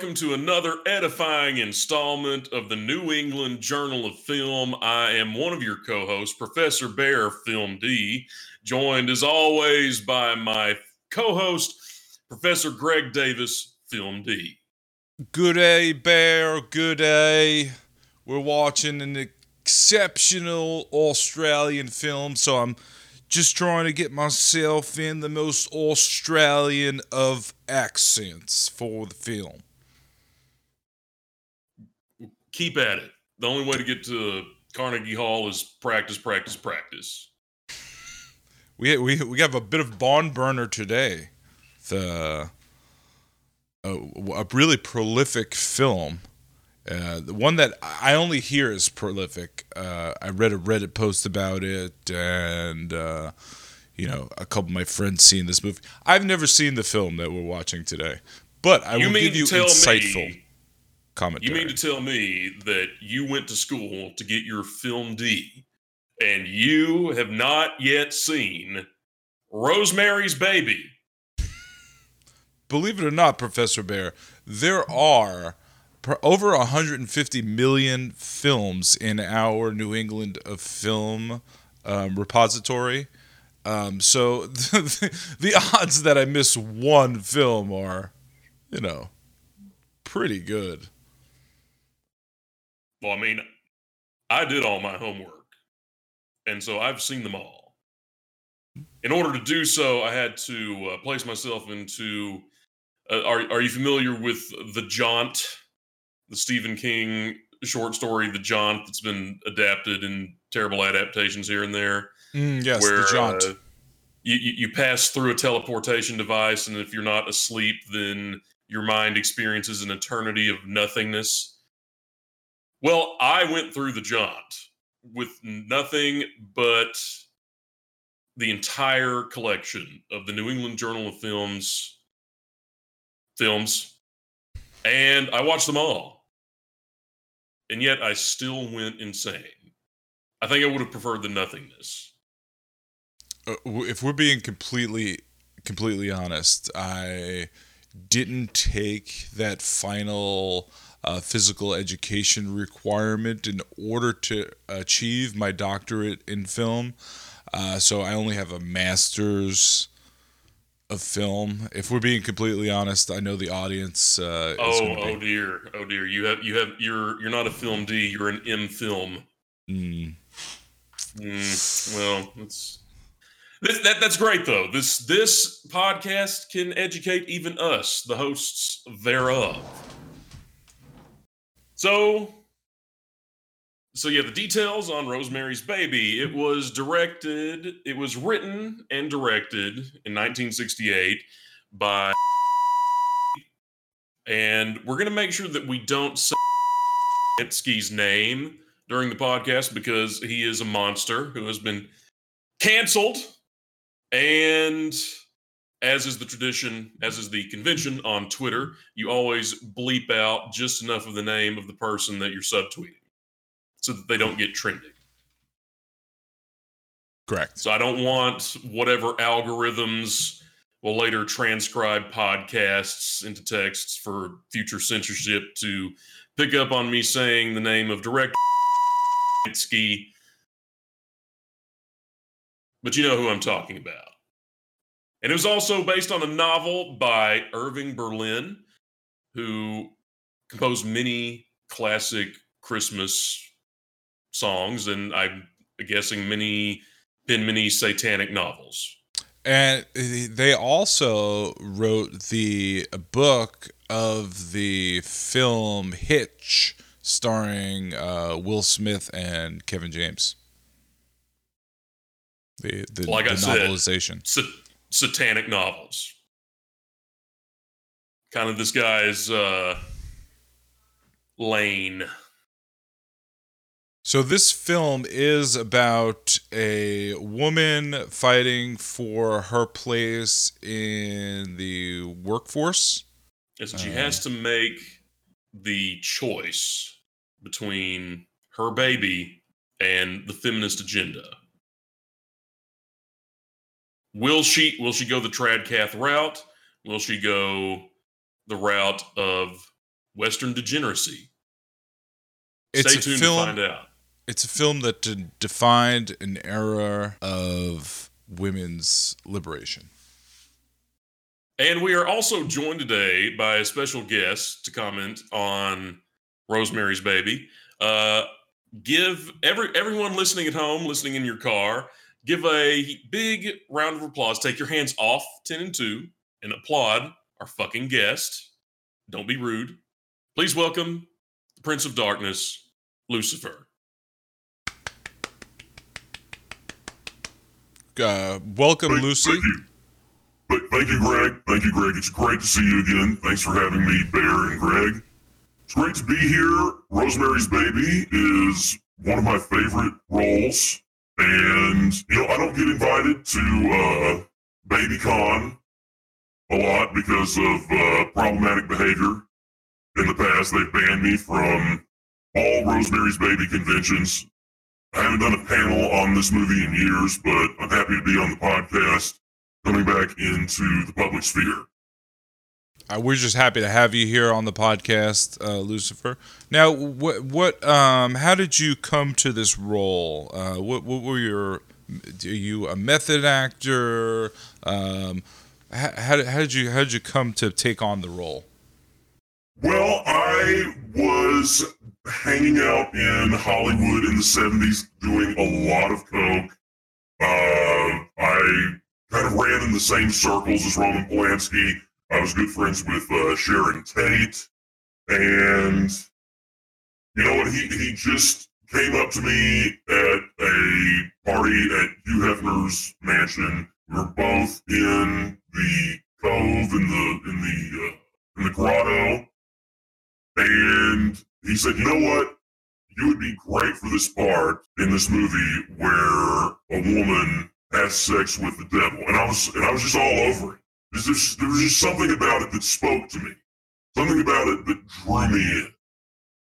welcome to another edifying installment of the New England Journal of Film. I am one of your co hosts, Professor Bear Film D, joined as always by my co host, Professor Greg Davis Film D. Good day, Bear. Good day. We're watching an exceptional Australian film, so I'm just trying to get myself in the most Australian of accents for the film. Keep at it. The only way to get to Carnegie Hall is practice, practice, practice. We we we have a bit of bond burner today. The a, a really prolific film. Uh, the one that I only hear is prolific. Uh, I read a Reddit post about it, and uh, you know, a couple of my friends seen this movie. I've never seen the film that we're watching today, but I You will give you insightful me- commentary. You mean to tell me that you went to school to get your Film D and you have not yet seen Rosemary's Baby? believe it or not, Professor Bear, there are over 150 million films in our New England of film um, repository. Um, so the, the odds that I miss one film are, you know, pretty good. Well, I mean, I did all my homework, and so I've seen them all. In order to do so, I had to uh, place myself into. Uh, are Are you familiar with the Jaunt, the Stephen King short story, The Jaunt, that's been adapted in terrible adaptations here and there? Mm, yes, where the jaunt. uh, you, you you pass through a teleportation device, and if you're not asleep, then your mind experiences an eternity of nothingness. Well, I went through the jaunt with nothing but the entire collection of the New England Journal of Films films, and I watched them all, and yet I still went insane. I think I would have preferred the nothingness. uh, if we're being completely completely honest, I didn't take that final uh, physical education requirement in order to achieve my doctorate in film. Uh, so I only have a master's of film. If we're being completely honest, I know the audience. Uh, is Oh, oh be, dear, oh dear. You have, you have, you're, you're not a film D. You're an M film. Mm, Mm, well, that's this, that. That's great though. This, this podcast can educate even us, the hosts thereof. So, so yeah, the details on Rosemary's Baby. It was directed. It was written and directed in 1968 by. And we're gonna make sure that we don't say Etsky's name during the podcast because he is a monster who has been canceled. And as is the tradition, as is the convention on Twitter, you always bleep out just enough of the name of the person that you're subtweeting so that they don't get trending. correct. So I don't want whatever algorithms will later transcribe podcasts into texts for future censorship to pick up on me saying the name of director But you know who I'm talking about. And it was also based on a novel by Irving Berlin, who composed many classic Christmas songs, and I'm guessing many been many satanic novels. And they also wrote the book of the film Hitch, starring uh, Will Smith and Kevin James. The the, Like I the said, novelization. Sa- satanic novels. Kind of this guy's uh, lane. So this film is about a woman fighting for her place in the workforce. And she Uh. has to make the choice between her baby and the feminist agenda. Will she will she go the Tradcath route? Will she go the route of Western degeneracy. It's Stay a tuned film. to find out. It's a film that de- defined an era of women's liberation. And we are also joined today by a special guest to comment on Rosemary's Baby. Uh, give every everyone listening at home, listening in your car, give a big round of applause. Take your hands off 10 and 2 and applaud our fucking guest. Don't be rude. Please welcome the Prince of Darkness, Lucifer. Uh, welcome, Thank- Lucy. Thank you. Th- Thank you, Greg. Thank you, Greg. It's great to see you again. Thanks for having me, Bear and Greg. It's great to be here. Rosemary's Baby is one of my favorite roles. And, you know, I don't get invited to uh, BabyCon a lot because of uh, problematic behavior. In the past, they've banned me from all Rosemary's Baby conventions. I haven't done a panel on this movie in years, but I'm happy to be on the podcast, coming back into the public sphere. Uh, we're just happy to have you here on the podcast, uh, Lucifer. Now, what, what, um, how did you come to this role? Uh, what, what were your, are you a method actor? Um, how, how, did- how did you, how did you come to take on the role? Well, I was hanging out in Hollywood in the 70s doing a lot of coke. Uh, I kind of ran in the same circles as Roman Polanski. I was good friends with uh, Sharon Tate. And, you know what? He, he just came up to me at a party at Hugh Hefner's mansion. We were both in the cove in the in the uh, in the grotto, and he said, "You know what? You would be great for this part in this movie where a woman has sex with the devil." And I was and I was just all over it. There's just, there was just something about it that spoke to me. Something about it that drew me in.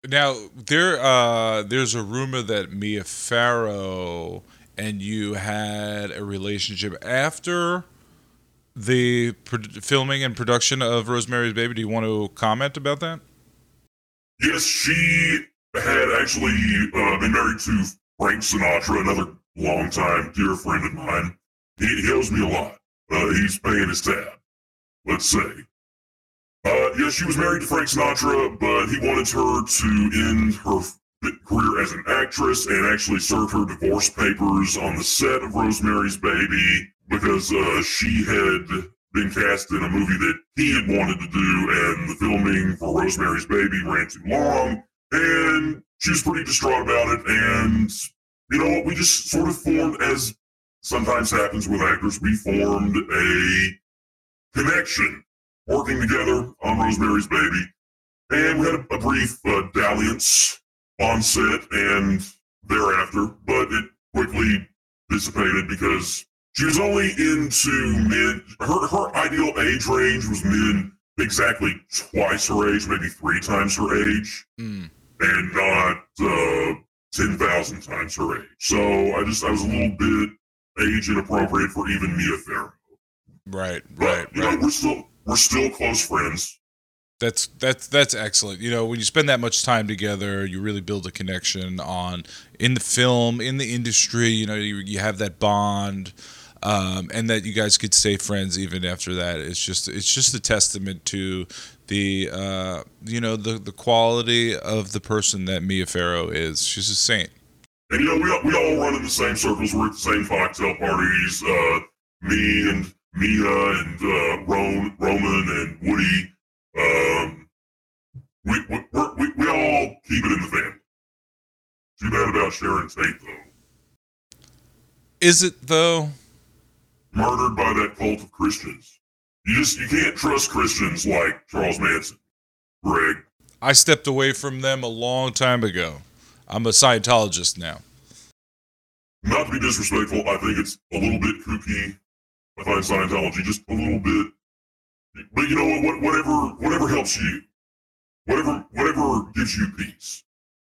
Now, there, uh, there's a rumor that Mia Farrow and you had a relationship after the pro- filming and production of Rosemary's Baby. Do you want to comment about that? Yes, she had actually uh, been married to Frank Sinatra, another longtime dear friend of mine. He, he owes me a lot. Uh, he's paying his tab, let's say. Uh, yes, she was married to Frank Sinatra, but he wanted her to end her career as an actress and actually serve her divorce papers on the set of Rosemary's Baby because uh, she had been cast in a movie that he had wanted to do, and the filming for Rosemary's Baby ran too long, and she was pretty distraught about it. And you know? We just sort of formed, as sometimes happens with actors, we formed a connection working together on Rosemary's Baby, and we had a, a brief uh, dalliance on set and thereafter, but it quickly dissipated because she was only into men. Her her ideal age range was men exactly twice her age, maybe three times her age, Mm. and not uh, ten thousand times her age. So I just I was a little bit age inappropriate for even Mia Farrow. Right, But right, you know we're still we're still close friends. That's that's that's excellent. You know, when you spend that much time together, you really build a connection on in the film, in the industry. You know, you, you have that bond, um, and that you guys could stay friends even after that. It's just it's just a testament to the uh, you know the the quality of the person that Mia Farrow is. She's a saint. And you know, we all, we all run in the same circles. We're at the same cocktail parties. Uh, me and Mia and uh, Ron, Roman and Woody. Um, we, we, we're, we we all keep it in the family. Too bad about Sharon Tate though. Is it though? Murdered by that cult of Christians. You just you can't trust Christians like Charles Manson, Greg. I stepped away from them a long time ago. I'm a Scientologist now. Not to be disrespectful, I think it's a little bit kooky. I find Scientology just a little bit. But you know what? what whatever, whatever helps you, whatever, whatever gives you peace.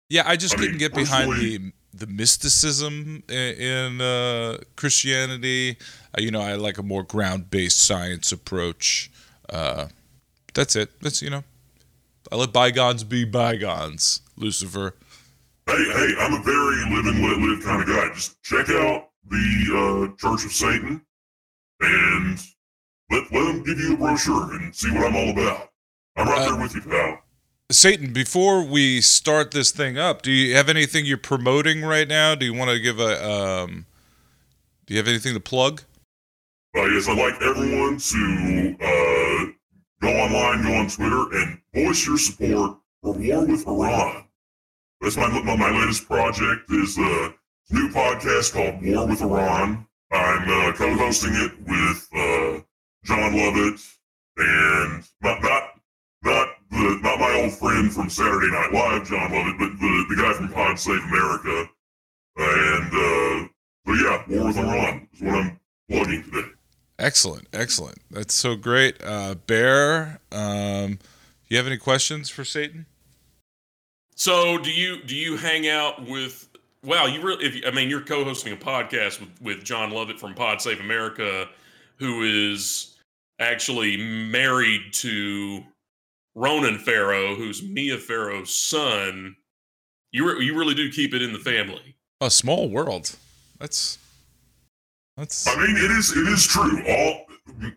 Yeah, I just I couldn't mean, get behind the the mysticism in uh, Christianity. Uh, you know, I like a more ground based science approach. Uh, that's it. That's you know, I let bygones be bygones. Lucifer. Hey, hey, I'm a very live and let live kind of guy. Just check out the uh, Church of Satan and let, let them give you a brochure and see what I'm all about. I'm right Uh, there with you, pal. Satan, before we start this thing up, do you have anything you're promoting right now? Do you want to give a um do you have anything to plug? Uh, yes, I'd like everyone to uh, go online, go on Twitter, and voice your support for War with Iran. That's my my, my latest project is a new podcast called War with Iran. I'm uh, co-hosting it with uh, Jon Lovett and not not not the not my old friend from Saturday Night Live, John Lovett, but the, the guy from Pod Save America. And uh, so yeah, War with Iran is what I'm plugging today. Excellent, excellent. That's so great. Uh Bear, um you have any questions for Satan? So do you do you hang out with? Wow, you really? If you, I mean, you're co-hosting a podcast with with Jon Lovett from Pod Save America, who is actually married to Ronan Farrow, who's Mia Farrow's son. You re- you really do keep it in the family. A small world. That's that's I mean, it is it is true. All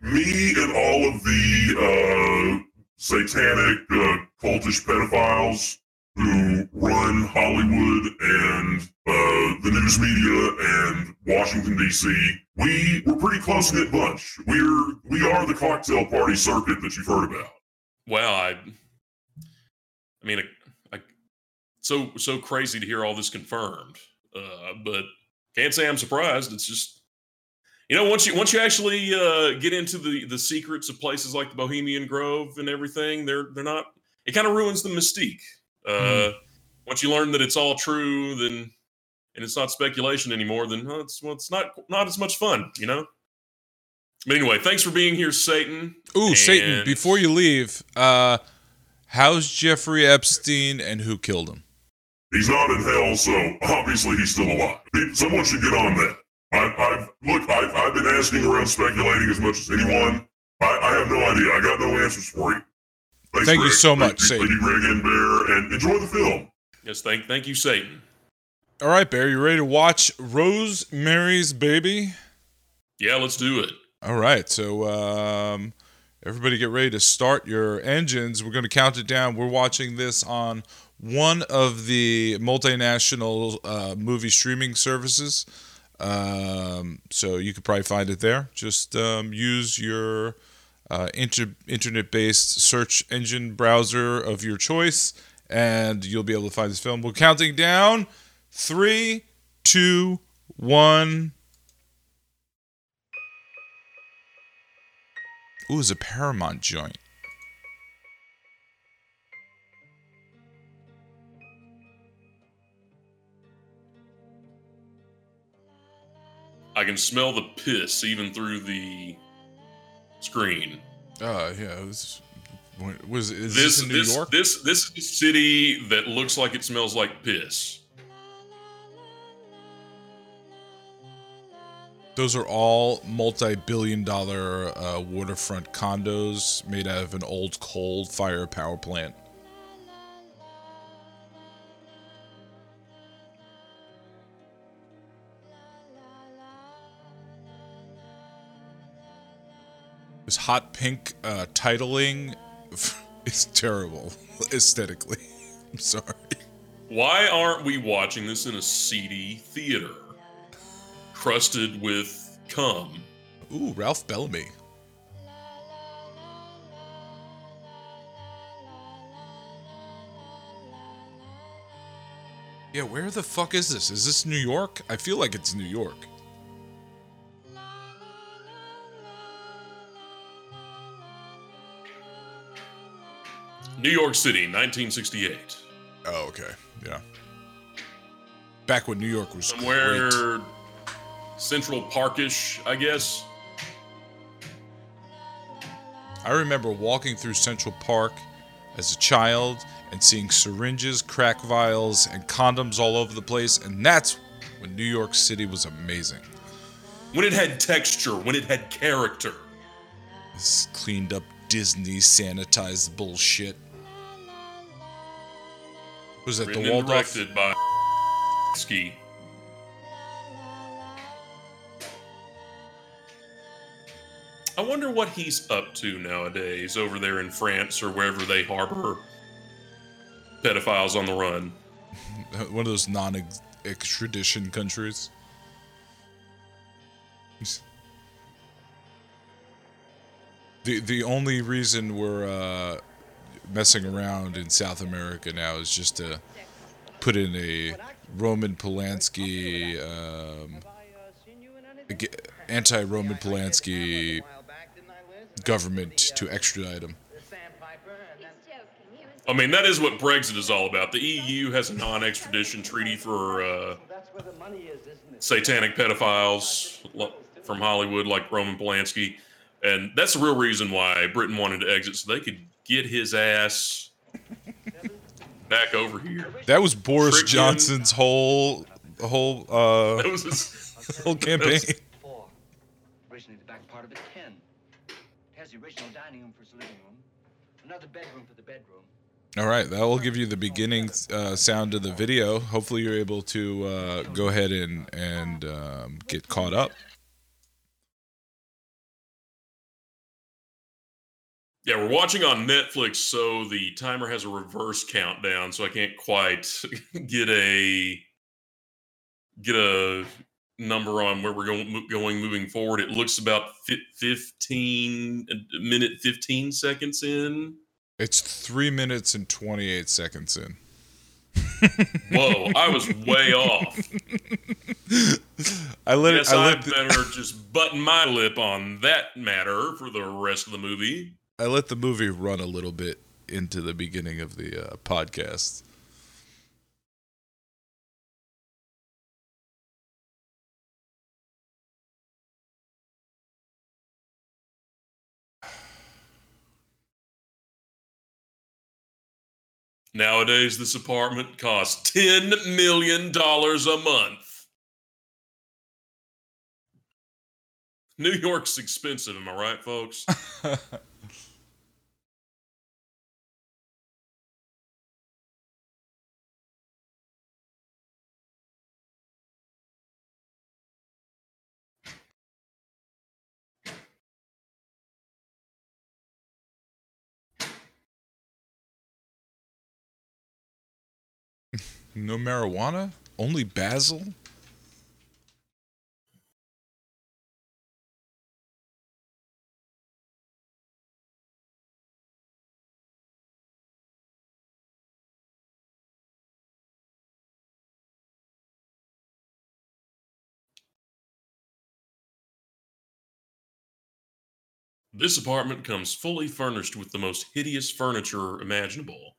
me and all of the uh, satanic uh, cultish pedophiles who run Hollywood and uh, the news media and Washington D.C. We we're pretty close knit bunch. We're we are the cocktail party circuit that you've heard about. Well, I, I mean, I, I, so so crazy to hear all this confirmed. Uh, but can't say I'm surprised. It's just, you know, once you once you actually uh, get into the the secrets of places like the Bohemian Grove and everything, they're they're not. It kind of ruins the mystique. Uh, Once you learn that it's all true, then and it's not speculation anymore, then well, it's well, it's not not as much fun, you know. But anyway, thanks for being here, Satan. Ooh, Satan, before you leave, uh how's Jeffrey Epstein and who killed him? He's not in hell, so obviously he's still alive. Someone should get on that. I've, I've look, I've, I've been asking around, speculating as much as anyone. I, I have no idea. I got no answers for you. Thanks, Thank you Greg. so much, Thank, Satan. Thank you, Greg and Bear, and enjoy the film. Yes, thank thank you, Satan. All right, Bear, you ready to watch Rosemary's Baby? Yeah, let's do it. All right, so um, everybody get ready to start your engines. We're going to count it down. We're watching this on one of the multinational uh, movie streaming services. Um, so you could probably find it there. Just um, use your uh, inter- internet based search engine browser of your choice, and you'll be able to find this film. We're counting down three, two, one. Ooh, it's a Paramount joint. I can smell the piss even through the screen. Uh, yeah. It was, was is This this, in New this, York? this this is a city that looks like it smells like piss. Those are all multi-billion-dollar uh, waterfront condos made out of an old coal fire power plant. This hot pink uh, titling is terrible aesthetically. I'm sorry. Why aren't we watching this in a seedy theater, crusted with cum? Ooh, Ralph Bellamy. Yeah, where the fuck is this? Is this New York? I feel like it's New York. New York City, 1968. Oh, okay. Yeah. Back when New York was Somewhere great. Central Parkish, I guess. I remember walking through Central Park as a child and seeing syringes, crack vials, and condoms all over the place, and that's when New York City was amazing. When it had texture, when it had character. This cleaned up Disney sanitized bullshit. Was that the Waldorf? directed by Ski. I wonder what he's up to nowadays over there in France or wherever they harbor pedophiles on the run. One of those non-extradition countries. The the only reason we're uh, messing around in South America now is just to put in a Roman Polanski, um, anti-Roman Polanski government to extradite him. I mean, that is what Brexit is all about. The EU has a non-extradition treaty for uh, satanic pedophiles from Hollywood, like Roman Polanski, and that's the real reason why Britain wanted to exit, so they could get his ass back over here. That was Boris Trick him. Johnson's whole whole uh, That was his, whole campaign. Four. Originally, the back part of it, ten. It has the original dining room for the living room, another bedroom for the bedroom. All right, that will give you the beginning uh, sound of the video. Hopefully, you're able to uh, go ahead and and um, get caught up. Yeah, we're watching on Netflix, so the timer has a reverse countdown, so I can't quite get a get a number on where we're going going moving forward. It looks about fifteen minute fifteen seconds in. It's three minutes and 28 seconds in. Whoa, I was way off. I let it. I I the, better just button my lip on that matter for the rest of the movie. I let the movie run a little bit into the beginning of the uh, podcast. Nowadays, this apartment costs ten million dollars a month. New York's expensive, am I right, folks? no marijuana, only basil. This apartment comes fully furnished with the most hideous furniture imaginable.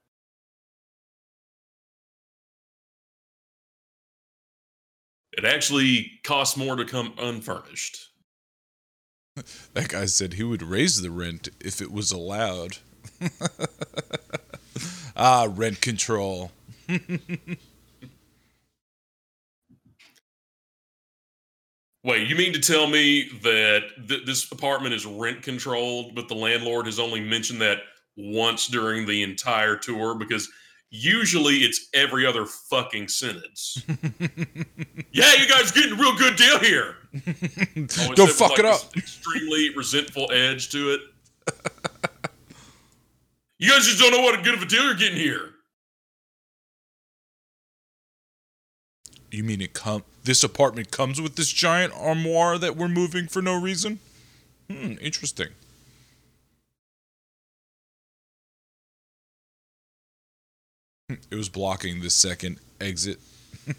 It actually costs more to come unfurnished. That guy said he would raise the rent if it was allowed. ah, rent control. Wait, you mean to tell me that th- this apartment is rent controlled, but the landlord has only mentioned that once during the entire tour? Because usually it's every other fucking sentence. yeah, you guys getting a real good deal here. Don't fuck like, it up. Extremely resentful edge to it. you guys just don't know what a good of a deal you're getting here. You mean it come? This apartment comes with this giant armoire that we're moving for no reason? Hmm, interesting. It was blocking the second exit.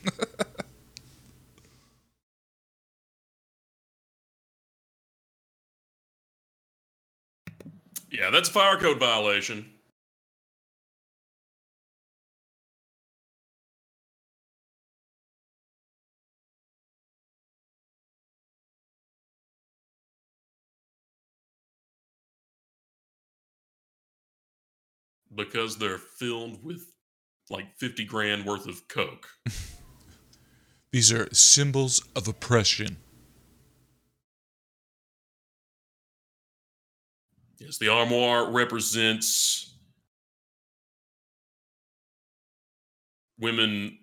Yeah, that's a fire code violation. Because they're filled with like 50 grand worth of coke. These are symbols of oppression. Yes, the armoire represents women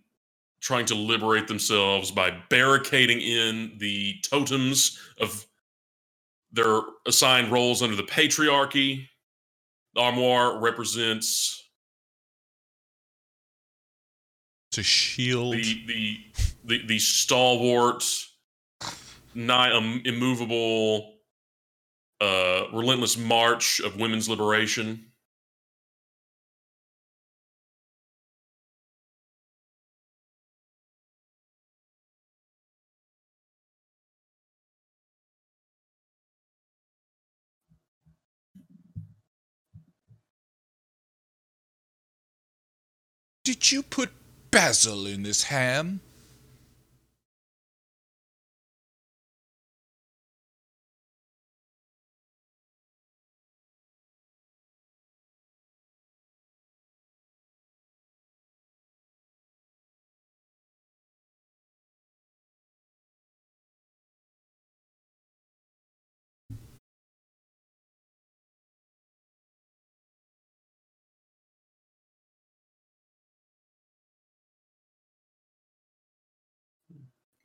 trying to liberate themselves by barricading in the totems of their assigned roles under the patriarchy. The armoire represents A shield. the the the, the stalwart, nigh um, immovable, uh, relentless march of women's liberation. Did you put basil in this ham?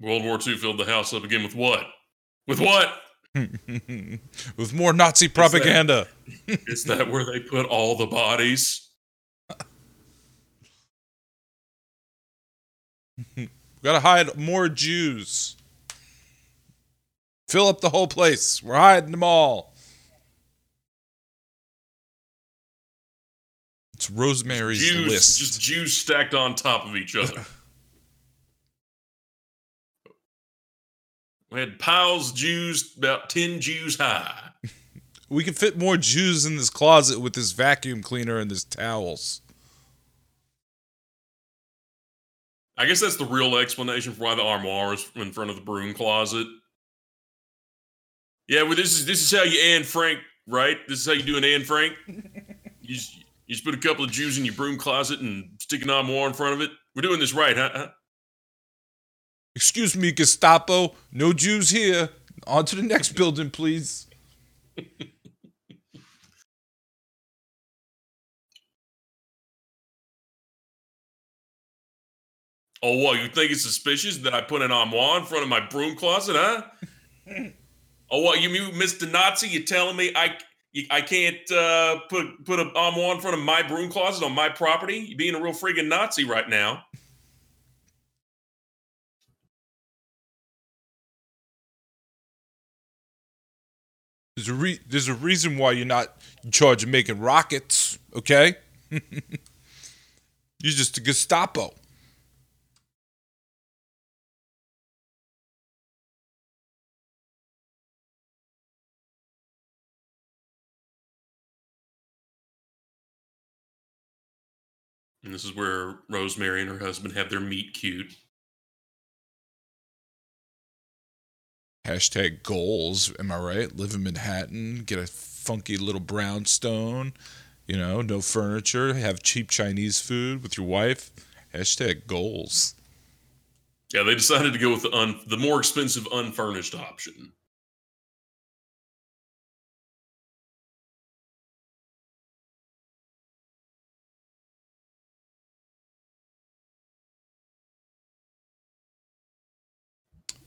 World War II filled the house up again with what? With what? With more Nazi propaganda. Is that where they put all the bodies? we Gotta hide more Jews. Fill up the whole place. We're hiding them all. It's Rosemary's Jews, list. just Jews stacked on top of each other. we had piles of Jews about ten Jews high. we could fit more Jews in this closet with this vacuum cleaner and this towels. I guess that's the real explanation for why the armoire is in front of the broom closet. Yeah, well, this is this is how you Anne Frank, right? This is how you do an Anne Frank. You just, you just put a couple of Jews in your broom closet and stick an armoire in front of it. We're doing this right, huh? Excuse me, Gestapo. No Jews here. On to the next building, please. Oh, what? You think it's suspicious that I put an armoire in front of my broom closet, huh? oh, what? You mean, Mr. Nazi? You're telling me I you- I can't uh, put put an armoire in front of my broom closet on my property? You're being a real friggin' Nazi right now. There's a re- there's a reason why you're not in charge of making rockets, okay? you're just a Gestapo. And this is where Rosemary and her husband have their meet cute. Hashtag goals. Am I right? Live in Manhattan. Get a funky little brownstone. You know, no furniture. Have cheap Chinese food with your wife. Hashtag goals. Yeah, they decided to go with the un- the more expensive unfurnished option.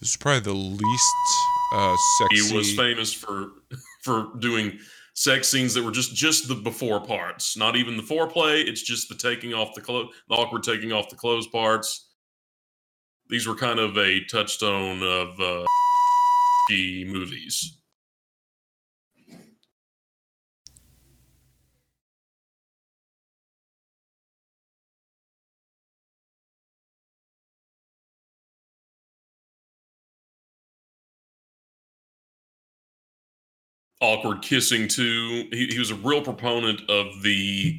This is probably the least uh, sexy. He was famous for for doing sex scenes that were just just the before parts, not even the foreplay. It's just the taking off the clothes, the awkward taking off the clothes parts. These were kind of a touchstone of uh, movies. Awkward kissing too. He, he was a real proponent of the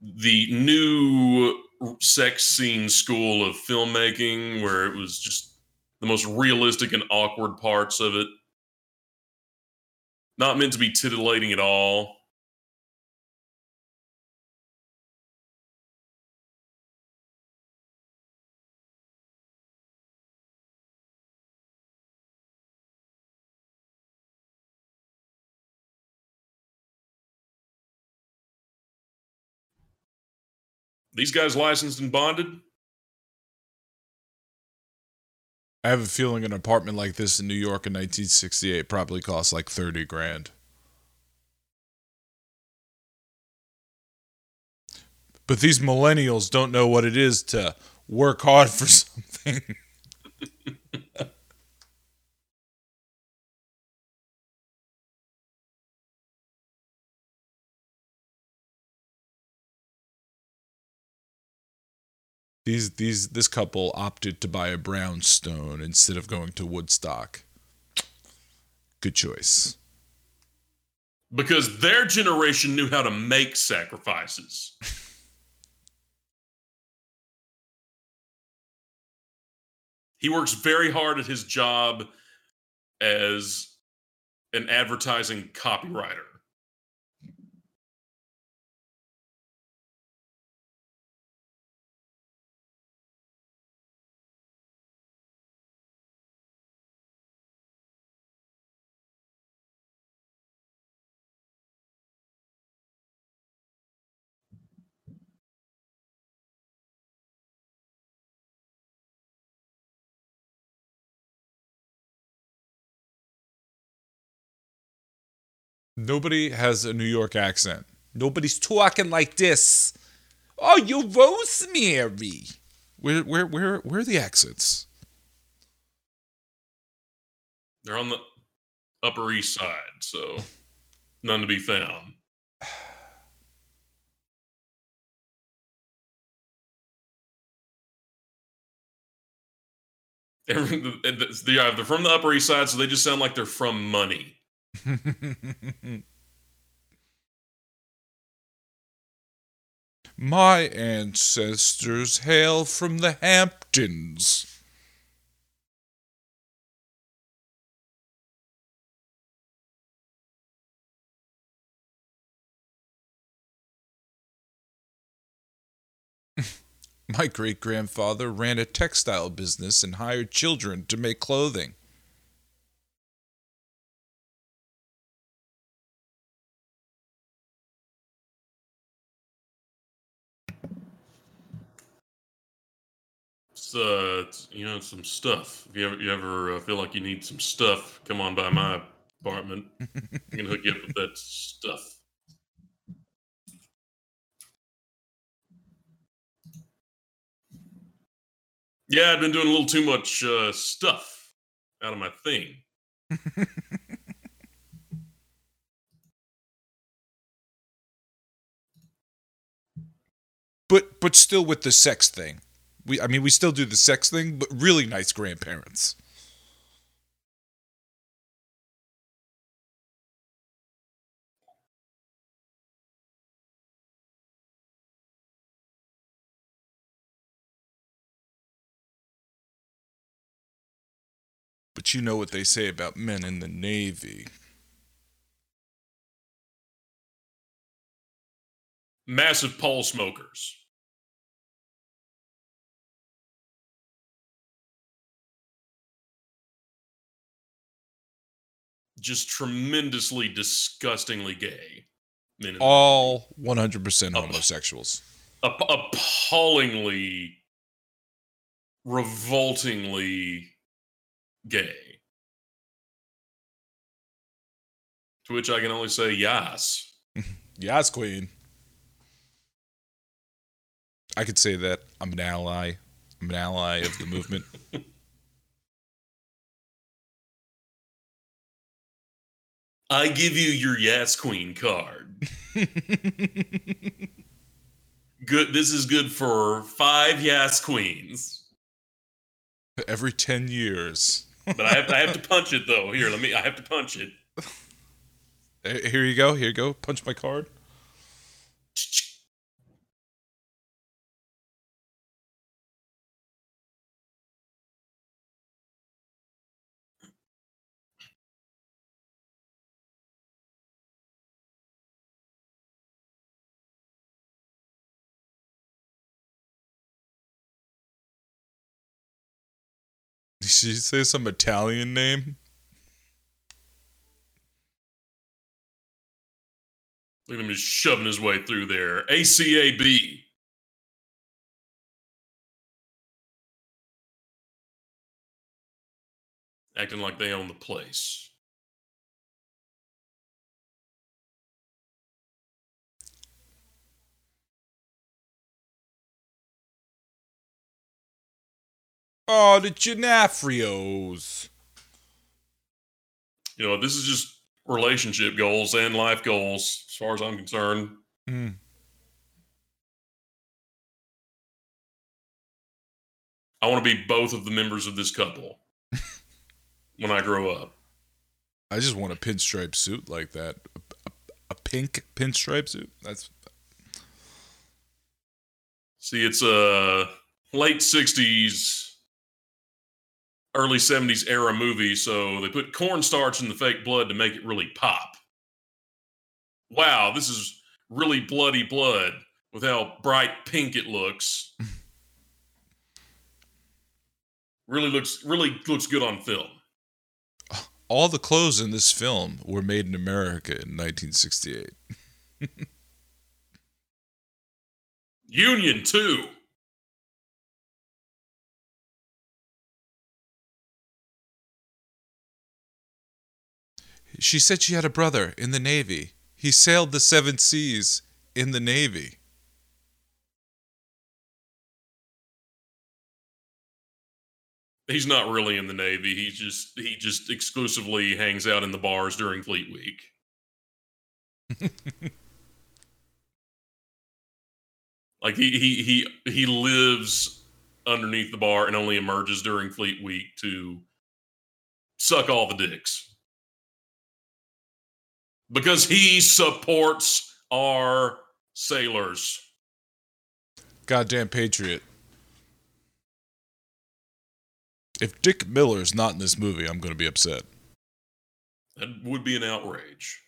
the new sex scene school of filmmaking, where it was just the most realistic and awkward parts of it. Not meant to be titillating at all. These guys licensed and bonded. I have a feeling an apartment like this in New York in 1968 probably cost like 30 grand. But these millennials don't know what it is to work hard for something. these these this couple opted to buy a brownstone instead of going to Woodstock. Good choice. Because their generation knew how to make sacrifices. he works very hard at his job as an advertising copywriter. Nobody has a New York accent. Nobody's talking like this. Oh, you Rosemary. Where where where where are the accents? They're on the Upper East Side, so none to be found. Every- they're from the Upper East Side, so they just sound like they're from money. My ancestors hail from the Hamptons. My great grandfather ran a textile business and hired children to make clothing. It's, uh, it's, you know, some stuff. If you ever, you ever uh, feel like you need some stuff, come on by my apartment. I can hook you up with that stuff. Yeah, I've been doing a little too much uh, stuff out of my thing. but but still with the sex thing. We I mean we still do the sex thing, but really nice grandparents. But you know what they say about men in the Navy. Massive pole smokers. Just tremendously, disgustingly gay. men All 100% homosexuals. app- appallingly, revoltingly gay. To which I can only say yes. Yes, queen. I could say that I'm an ally. I'm an ally of the movement. I give you your yes queen card. Good. This is good for five yes queens. Every 10 years. But I have, to, I have to punch it though. Here, let me. I have to punch it. Here you go. Here you go. Punch my card. Did she say some Italian name? Look at him just shoving his way through there. ACAB. Acting like they own the place. Oh, the Gionoffrios. You know, this is just relationship goals and life goals, as far as I'm concerned. Hmm. I want to be both of the members of this couple when I grow up. I just want a pinstripe suit like that. A, a, a pink pinstripe suit. That's See, it's a late 60s, early 70s era movie, so they put cornstarch in the fake blood to make it really pop. Wow, this is really bloody blood with how bright pink it looks. really looks really looks good on film. Uh, all the clothes in this film were made in America in 1968. Union too. She said she had a brother in the Navy. He sailed the seven seas in the Navy. He's not really in the Navy. He just he just exclusively hangs out in the bars during Fleet Week. like he he he he lives underneath the bar and only emerges during Fleet Week to suck all the dicks. Because he supports our sailors. Goddamn patriot. If Dick Miller's not in this movie, I'm going to be upset. That would be an outrage.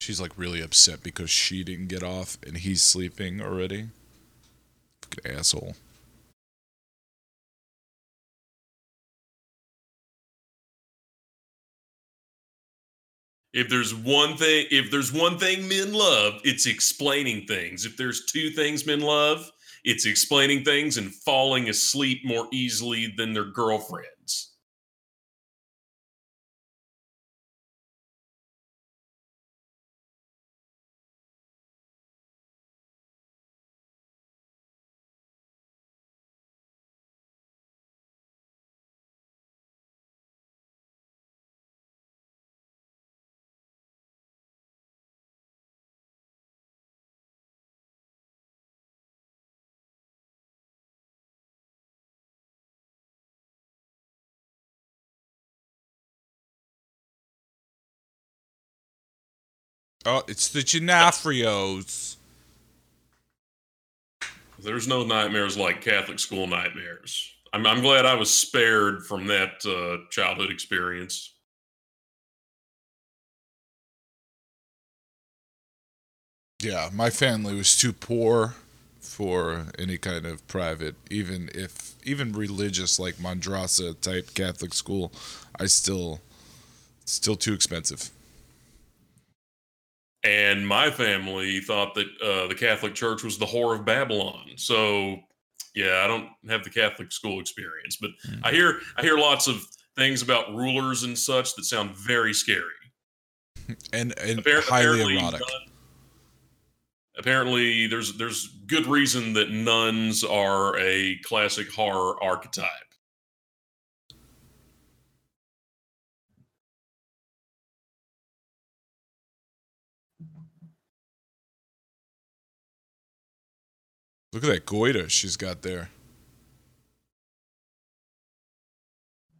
She's like really upset because she didn't get off and he's sleeping already. Fucking asshole. If there's one thing, if there's one thing men love, it's explaining things. If there's two things men love, it's explaining things and falling asleep more easily than their girlfriends. Oh, it's the Gionoffrios. There's no nightmares like Catholic school nightmares. I'm, I'm glad I was spared from that uh, childhood experience. Yeah, my family was too poor for any kind of private, even if even religious like Madrasa type Catholic school. I still still too expensive. And my family thought that uh, the Catholic Church was the whore of Babylon. So, yeah, I don't have the Catholic school experience, but Mm. I hear I hear lots of things about rulers and such that sound very scary. And and Appar- highly apparently erotic. nun- apparently, there's there's good reason that nuns are a classic horror archetype. Look at that goiter she's got there.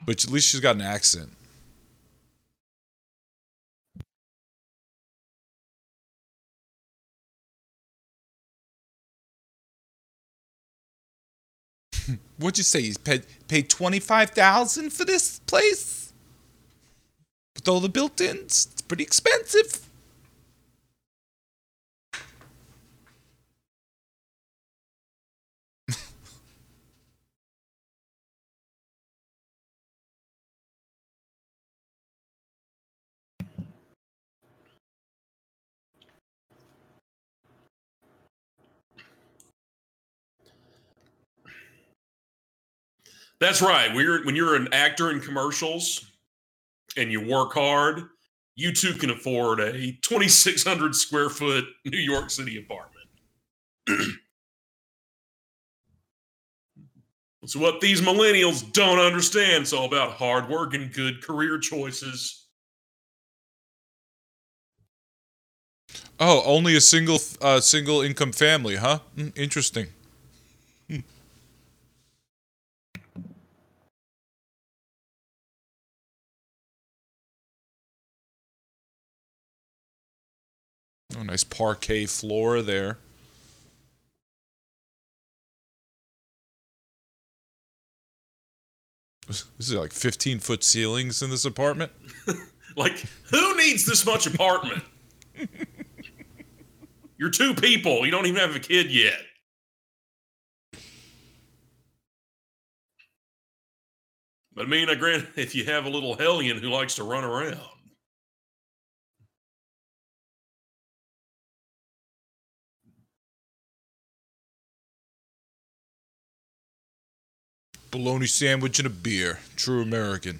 But at least she's got an accent. What'd you say? You paid paid twenty five thousand for this place? With all the built-ins, it's pretty expensive. That's right. You're, when you're an actor in commercials and you work hard, you too can afford a 2,600 square foot New York City apartment. It's what these millennials don't understand. It's all about hard work and good career choices. Oh, only a single uh, single income family, huh? Mm, interesting. Nice parquet floor there. This is like 15 foot ceilings in this apartment. Like, who needs this much apartment? You're two people. You don't even have a kid yet. But I mean, I grant if you have a little hellion who likes to run around. Bologna sandwich and a beer. True American.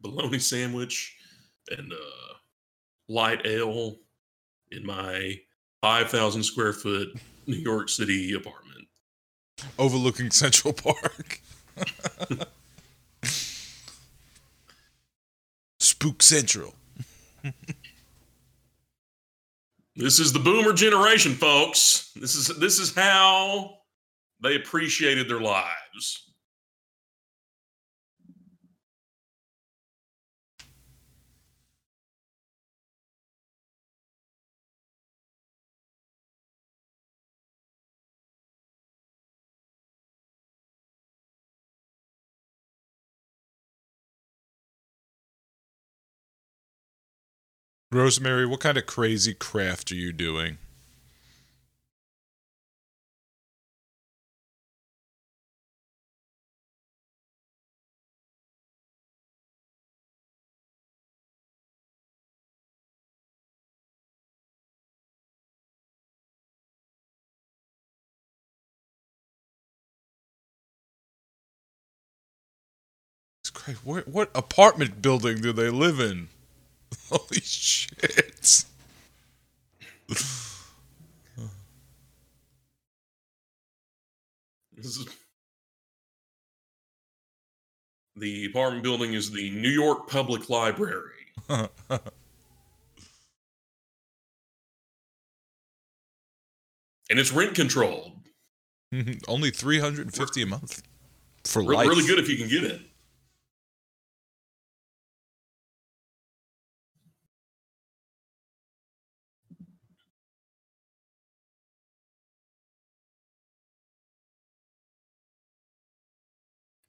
bologna sandwich and uh, light ale in my 5,000 square foot New York City apartment. Overlooking Central Park. Spook Central. This is the boomer generation, folks. This is this is how they appreciated their lives. Rosemary, what kind of crazy craft are you doing? Crazy. What, what apartment building do they live in? Holy shit. The apartment building is the New York Public Library. And it's rent controlled. Only 350 a month for Re- life. really good if you can get it.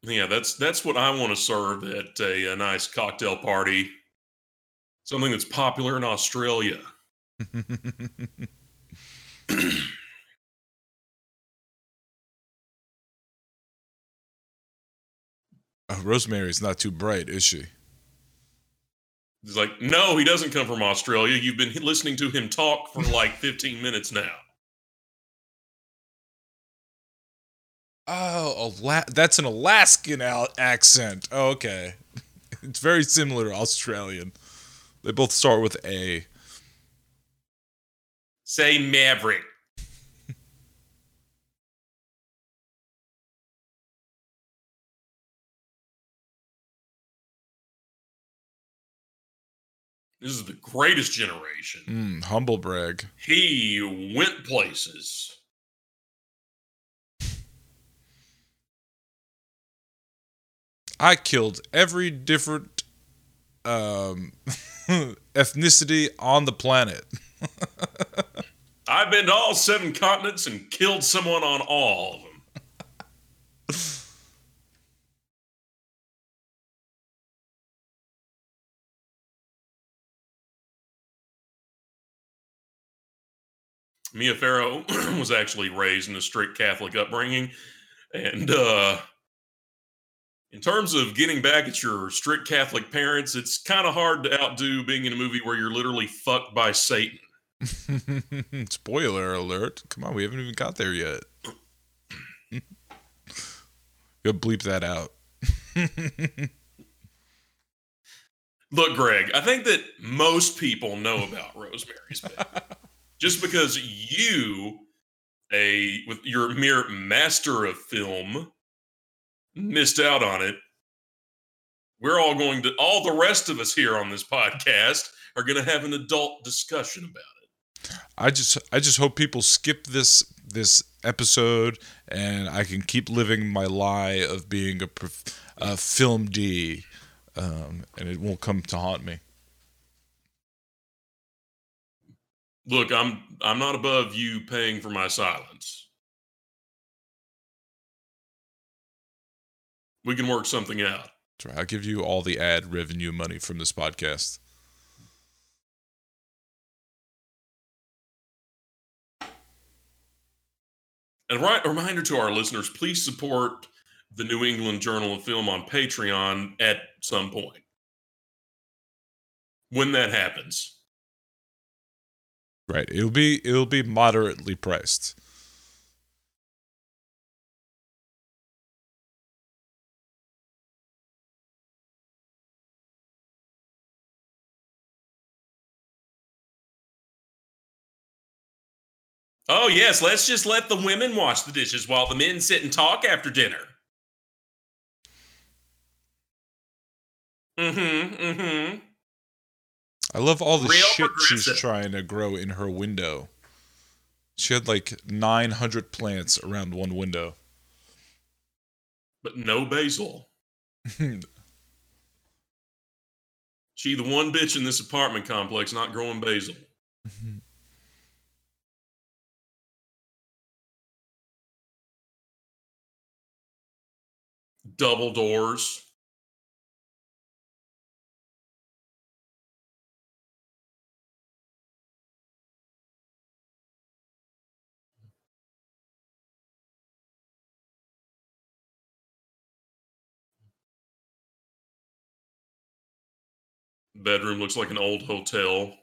Yeah, that's that's what I want to serve at a, a nice cocktail party. Something that's popular in Australia. Oh, Rosemary's not too bright, is she? He's like, no, he doesn't come from Australia. You've been listening to him talk for like 15 minutes now. Oh, Ala- that's an Alaskan al- accent. Oh, okay. It's very similar to Australian. They both start with A. Say Maverick. This is the greatest generation. Mm, humble brag. He went places. I killed every different um, ethnicity on the planet. I've been to all seven continents and killed someone on all of them. Mia Farrow was actually raised in a strict Catholic upbringing. And uh, in terms of getting back at your strict Catholic parents, it's kind of hard to outdo being in a movie where you're literally fucked by Satan. Spoiler alert. Come on, we haven't even got there yet. You'll bleep that out. Look, Greg, I think that most people know about Rosemary's Baby. Just because you, a with your mere master of film, missed out on it, we're all going to all the rest of us here on this podcast are going to have an adult discussion about it. I just I just hope people skip this this episode and I can keep living my lie of being a, a film D, um, and it won't come to haunt me. Look, I'm I'm not above you paying for my silence. We can work something out. That's right. I'll give you all the ad revenue money from this podcast. And right, a reminder to our listeners: please support the New England Journal of Film on Patreon at some point. When that happens, Right. It'll be it'll be moderately priced. Oh yes, let's just let the women wash the dishes while the men sit and talk after dinner. Mm-hmm. Mm-hmm. I love all the Real shit she's trying to grow in her window. She had like 900 plants around one window. But no basil. She the one bitch in this apartment complex not growing basil. Double doors. Bedroom looks like an old hotel.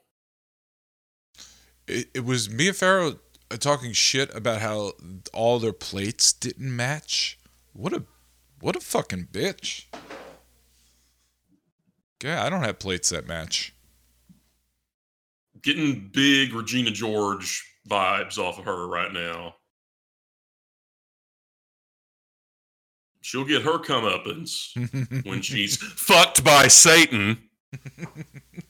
it, it was Mia Farrow uh, talking shit about how all their plates didn't match. What a what a fucking bitch. Yeah, I don't have plates that match. Getting big Regina George vibes off of her right now. She'll get her comeuppance when she's fucked by Satan.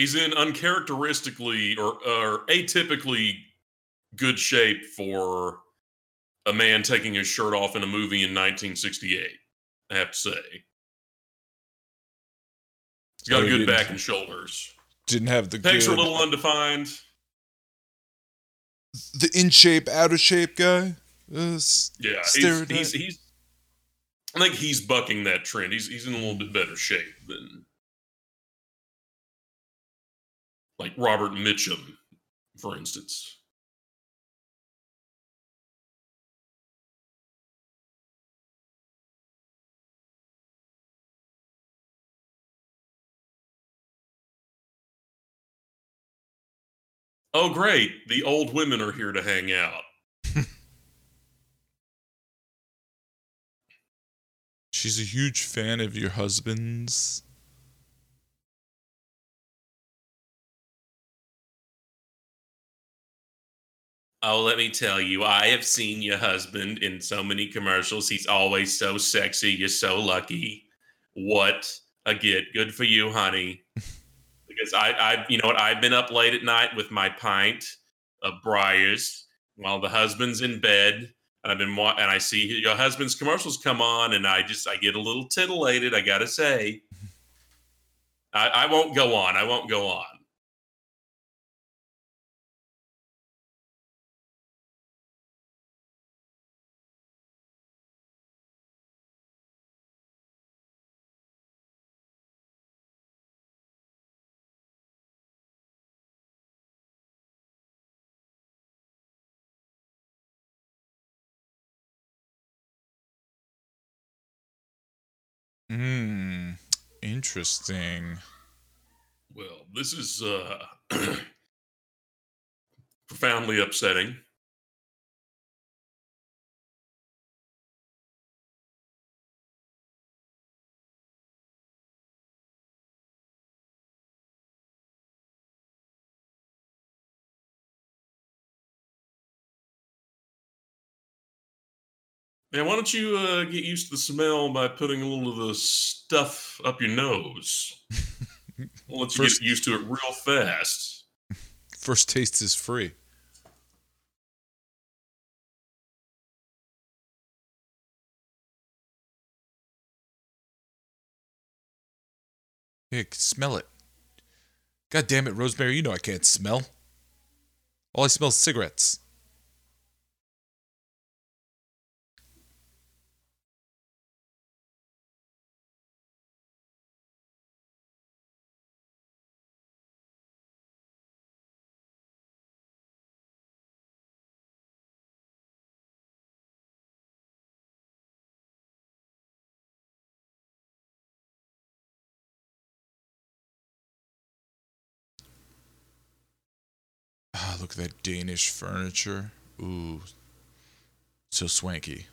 He's in uncharacteristically or, or atypically good shape for a man taking his shirt off in a movie in 1968. I have to say, he's got Oh, a good back and shoulders. Didn't have the Pegs are a little undefined. the in shape, out of shape guy. Uh, Yeah, he's, he's he's. I think he's bucking that trend. He's he's in a little bit better shape than like Robert Mitchum, for instance. Oh, great! The old women are here to hang out. She's a huge fan of your husband's. Oh, let me tell you, I have seen your husband in so many commercials. He's always so sexy. You're so lucky. What a get. Good for you, honey. because I, I, you know what? I've been up late at night with my pint of Breyers while the husband's in bed. And I've been, wa- and I see your husband's commercials come on, and I just, I get a little titillated. I gotta say, I, I won't go on. I won't go on. Interesting. Well, this is uh, profoundly upsetting. Man, why don't you uh, get used to the smell by putting a little of the stuff up your nose? I'll let you First- get used to it real fast. First taste is free. Hey, smell it. God damn it, Rosemary, you know I can't smell. All I smell is cigarettes. Look at that Danish furniture. Ooh, so swanky.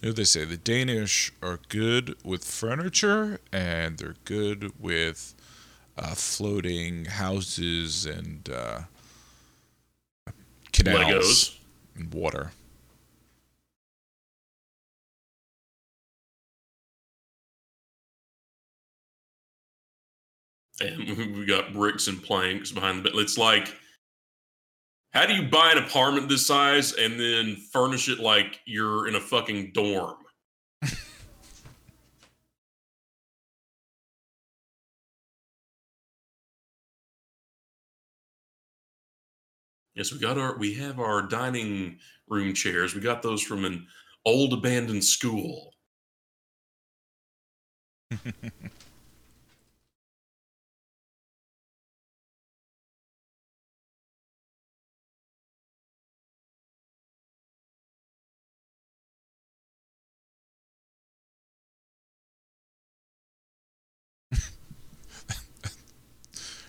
You know they say? The Danish are good with furniture and they're good with uh, floating houses and uh, canals Legos. and water. And we got bricks and planks behind the bed. It's like, how do you buy an apartment this size and then furnish it like you're in a fucking dorm? yes, we got our we have our dining room chairs. We got those from an old abandoned school.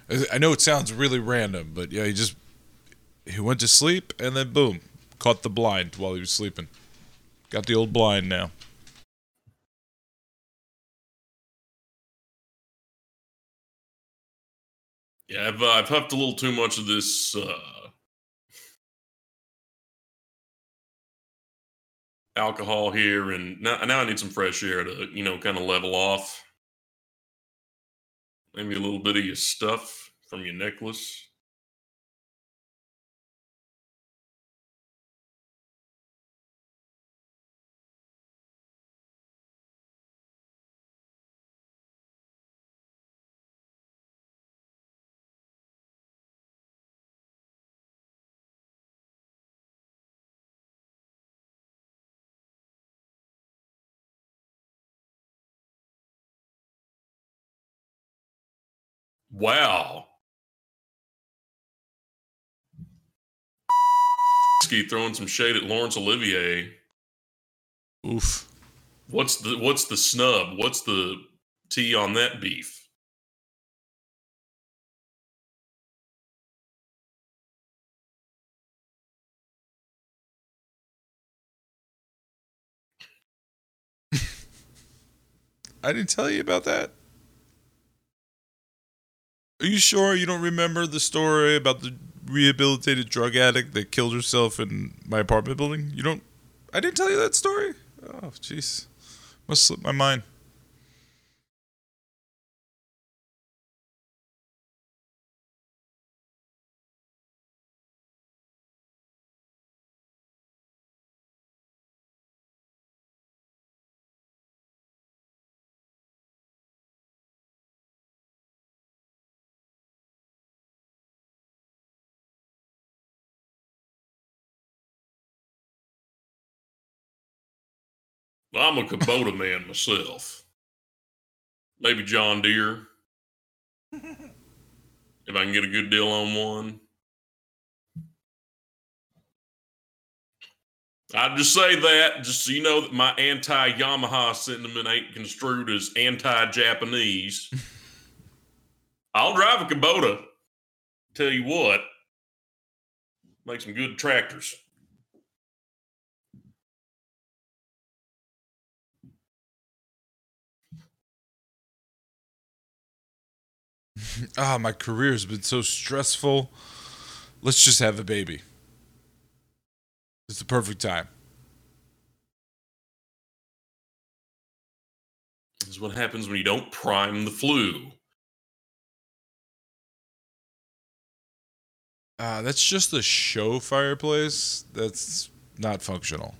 I- know it sounds really random, but yeah, he just he went to sleep and then boom, caught the blind while he was sleeping. Got the old blind now. Yeah, I've uh, I've huffed a little too much of this uh, alcohol here, and now now I need some fresh air to you know kind of level off. Maybe a little bit of your stuff from your necklace. Wow. Ski throwing some shade at Laurence Olivier. Oof. What's the what's the snub? What's the tea on that beef? I didn't tell you about that. Are you sure you don't remember the story about the rehabilitated drug addict that killed herself in my apartment building? You don't. I didn't tell you that story. Oh, jeez, must slip my mind. I'm a Kubota man myself. Maybe John Deere. If I can get a good deal on one. I'd just say that, just so you know that my anti Yamaha sentiment ain't construed as anti Japanese. I'll drive a Kubota. Tell you what, make some good tractors. Ah, my career has been so stressful. Let's just have a baby. It's the perfect time. This is what happens when you don't prime the flue. Uh, that's just a show fireplace. That's not functional.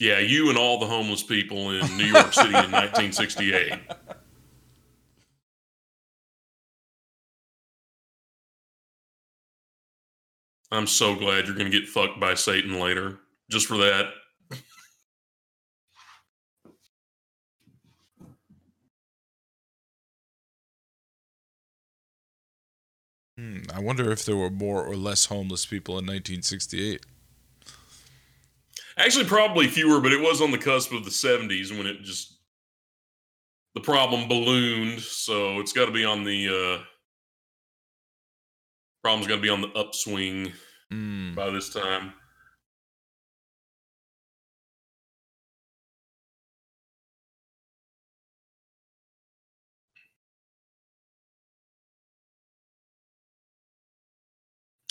Yeah, you and all the homeless people in New York City in 1968. I'm so glad you're going to get fucked by Satan later. Just for that. Hmm, I wonder if there were more or less homeless people in 1968. Actually, probably fewer, but it was on the cusp of the 70s when it just the problem ballooned. So it's got to be on the uh, problem's got to be on the upswing Hmm. by this time.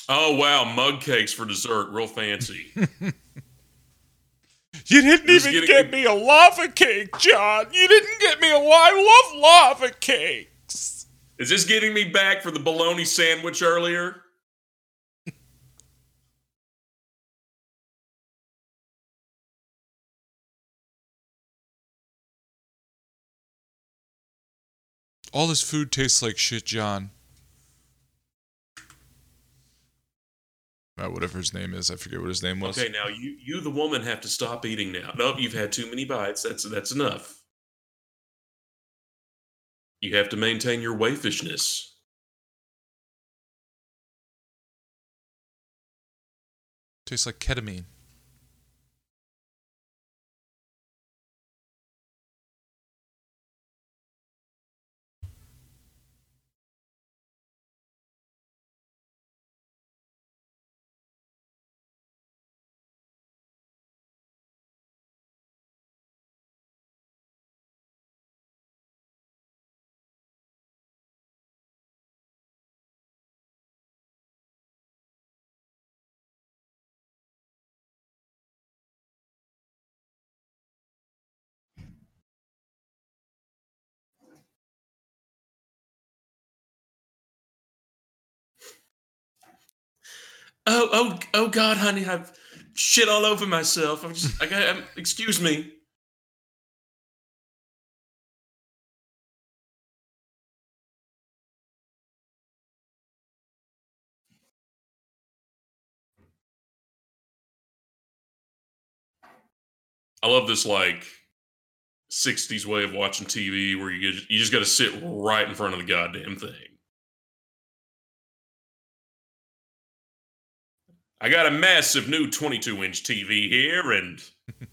Oh wow, mug cakes for dessert, real fancy. You didn't even getting- get me a lava cake, John. You didn't get me a. I love lava cakes. Is this getting me back for the bologna sandwich earlier? All this food tastes like shit, John. Uh, whatever his name is, I forget what his name was. Okay, now you you the woman have to stop eating now. Nope, you've had too many bites. That's that's enough. You have to maintain your waifishness. Tastes like ketamine. Oh oh oh God, honey, I've shit all over myself. I'm just I got um, excuse me. I love this like 60s way of watching TV where you just, you just got to sit right in front of the goddamn thing. I got a massive new 22 inch TV here, and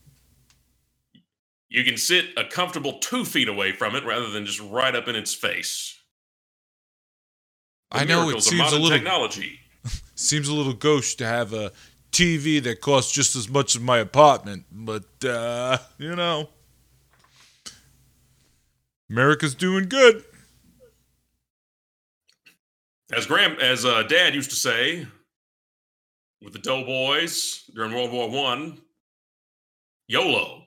you can sit a comfortable two feet away from it rather than just right up in its face. The I know it seems a little technology. seems a little gauche to have a TV that costs just as much as my apartment, but uh, you know, America's doing good. As Graham, as uh, Dad used to say, with the Doughboys during World War One, YOLO.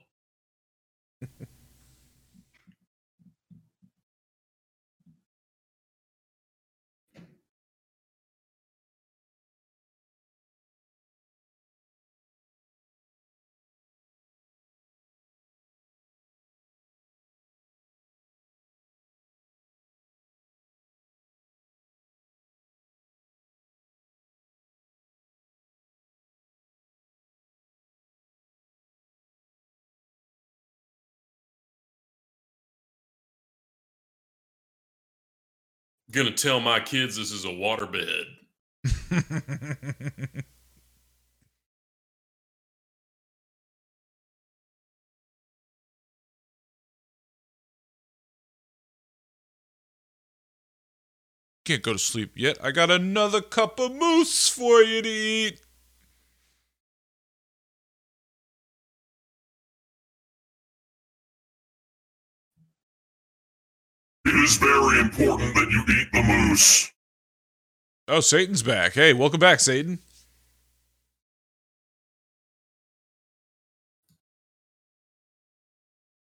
Gonna tell my kids this is a waterbed. Can't go to sleep yet. I got another cup of mousse for you to eat. It is very important that you eat the mousse. Oh, Satan's back. Hey, welcome back, Satan.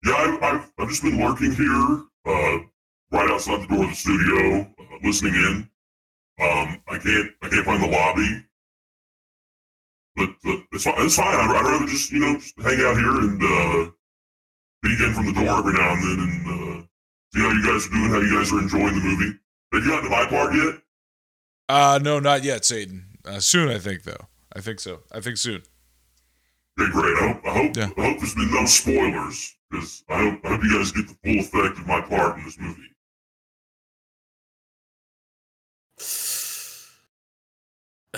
Yeah, I've, I've, I've just been lurking here, uh, right outside the door of the studio, uh, listening in. Um, I can't, I can't find the lobby, but uh, it's fine. It's fine. I'd, I'd rather just, you know, just hang out here and uh, peek in from the door every now and then and uh, see how you guys are doing, how you guys are enjoying the movie. Have you gotten to my part yet? Uh no, not yet, Satan. Uh, soon, I think though. I think so. I think soon. Okay, great. I hope, I hope, Yeah. I hope there's been no spoilers because I hope, I hope you guys get the full effect of my part in this movie.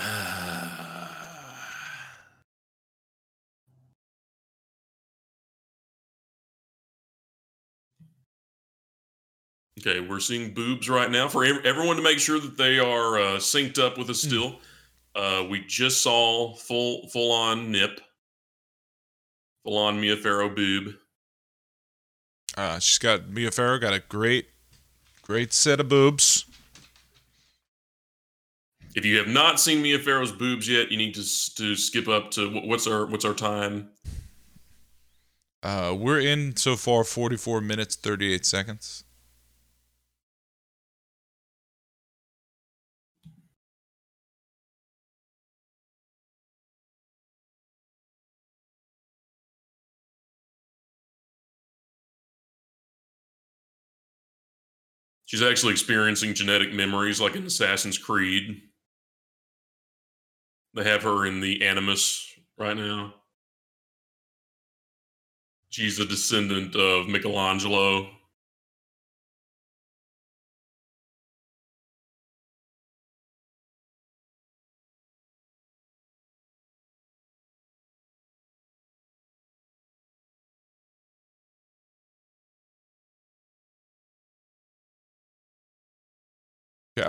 Okay, we're seeing boobs right now. For everyone to make sure that they are uh, synced up with us still, uh, we just saw full full on nip, full on Mia Farrow boob. Uh, she's got Mia Farrow got a great, great set of boobs. If you have not seen Mia Farrow's boobs yet, you need to to skip up to what's our what's our time? Uh, we're in so far 44 minutes 38 seconds. She's actually experiencing genetic memories like in Assassin's Creed. They have her in the Animus right now. She's a descendant of Michelangelo.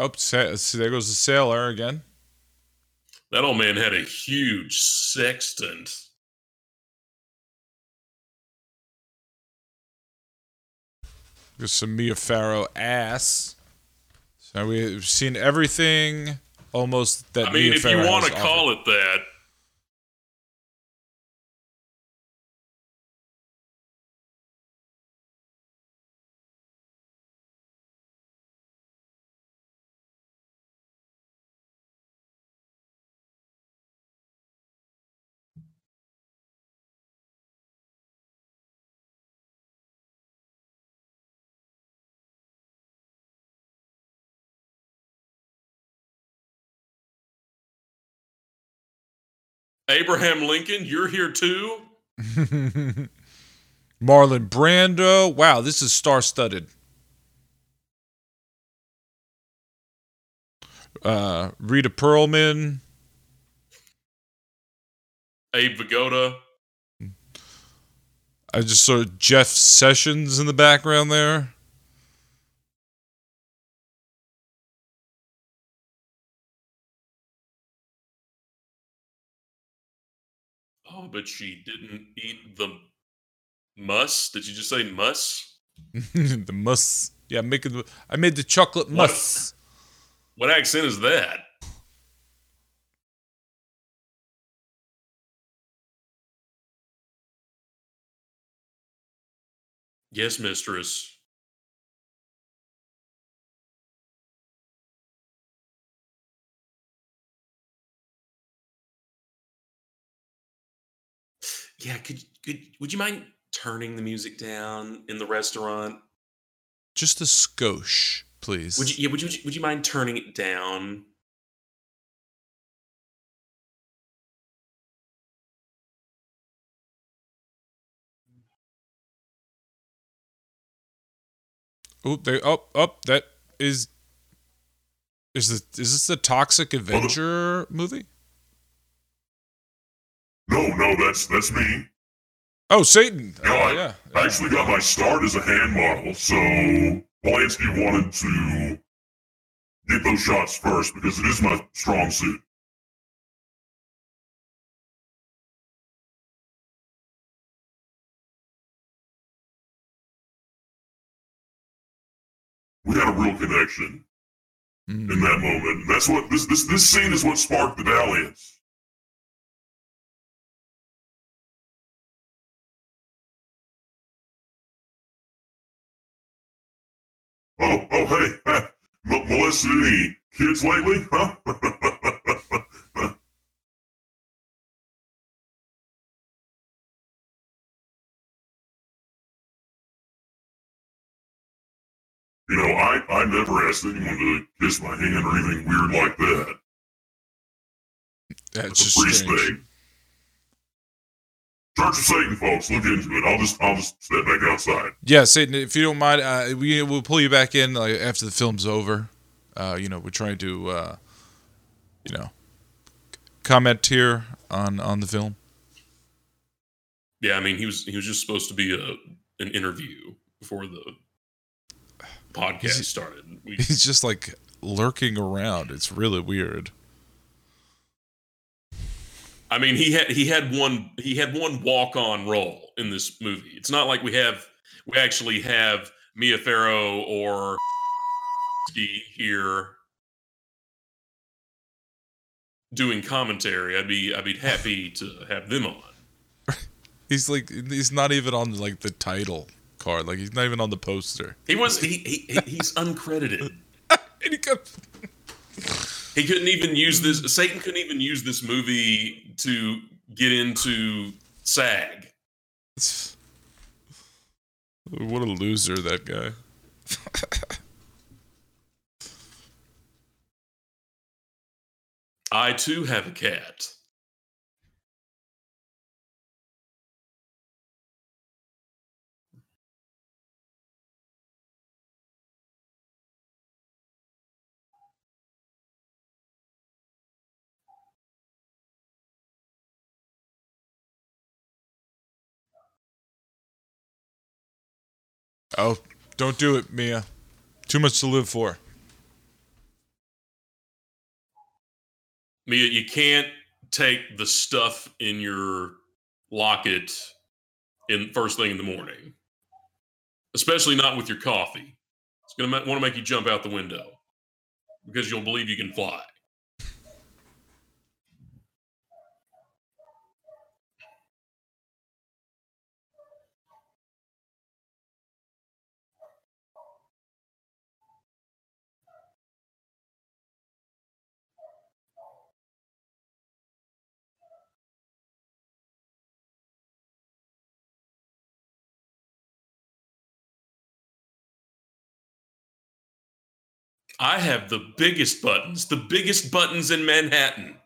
Oh, see, there goes the sailor again. That old man had a huge sextant. There's some Mia Farrow ass. So we've seen everything almost that I mean, Mia if Farrow you want to offered. call it that, Abraham Lincoln, you're here too. Marlon Brando. Wow, this is star studded. Uh, Rita Perlman. Abe Vigoda. I just saw Jeff Sessions in the background there. Oh, but she didn't eat the muss. Did you just say muss? the muss. Yeah, making the. I made the chocolate What? muss. What accent is that? Yes, mistress. Yeah, could could would you mind turning the music down in the restaurant? Just a skosh, please. Would you yeah, would you would you mind turning it down? Oh, they. Oh, oh, that is Is this is this the Toxic Avenger movie? No, no, that's that's me. Oh, Satan. No, Oh, I, yeah. I actually got my start as a hand model, so Polanski wanted to get those shots first because it is my strong suit. We had a real connection Mm. in that moment. That's what this this this scene is what sparked the dalliance. Oh, oh, hey, huh, M- molested any kids lately? Huh? you know, I, I never asked anyone to kiss my hand or anything weird like that. That's just a priest strange. thing. Church of Satan, folks, look into it. I'll just I'll just step back outside. Yeah, Satan, if you don't mind, uh, we we'll pull you back in like after the film's over. Uh, you know, we're trying to, uh, you know, comment here on on the film. Yeah, I mean, he was he was just supposed to be a an interview before the podcast He's- started. We, He's just like lurking around. It's really weird. I mean, he had he had one he had one walk on role in this movie. It's not like we have we actually have Mia Farrow or here doing commentary. I'd be I'd be happy to have them on. He's like he's not even on like the title card. Like he's not even on the poster. He was he, he he- he's uncredited. And he comes, He couldn't even use this. Satan couldn't even use this movie to get into SAG. what a loser that guy. I too have a cat. Oh, don't do it, Mia. Too much to live for. Mia, you can't take the stuff in your locket in first thing in the morning, especially not with your coffee. It's gonna want to make you jump out the window because you'll believe you can fly. I have the biggest buttons, the biggest buttons in Manhattan.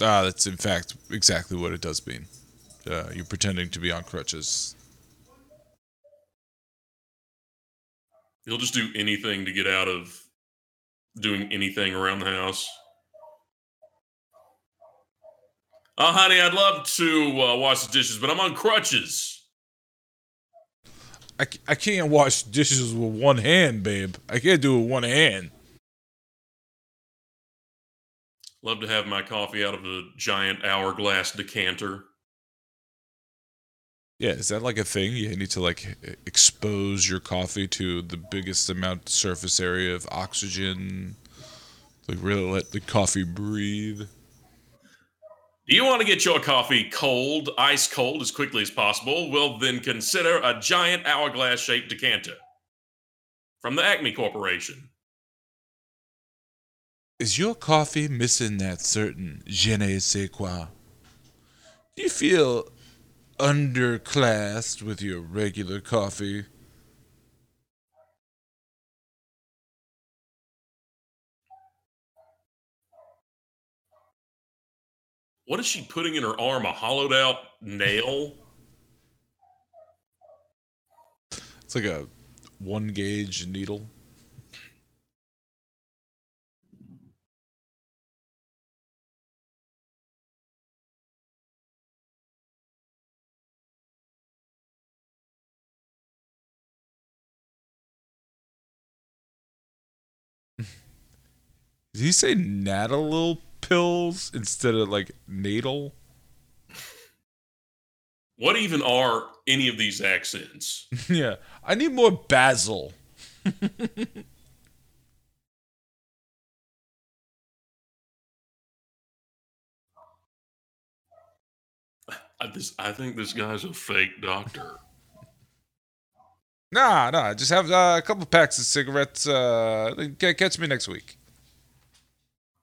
Ah, that's in fact exactly what it does mean. Uh, you're pretending to be on crutches. He'll just do anything to get out of doing anything around the house. Oh, honey, I'd love to uh, wash the dishes, but I'm on crutches. I, I can't wash dishes with one hand, babe. I can't do it with one hand. Love to have my coffee out of a giant hourglass decanter. Yeah, is that like a thing? You need to like expose your coffee to the biggest amount surface area of oxygen. Like really let the coffee breathe. Do you want to get your coffee cold, ice cold, as quickly as possible? Well, then consider a giant hourglass shaped decanter from the Acme Corporation. Is your coffee missing that certain je ne sais quoi? Do you feel underclassed with your regular coffee. What is she putting in her arm? A hollowed out nail? It's like a one gauge needle. Did he say natal pills instead of like natal? What even are any of these accents? yeah, I need more basil. I, this, I think this guy's a fake doctor. Nah, nah. Just have uh, a couple packs of cigarettes. Uh, catch me next week.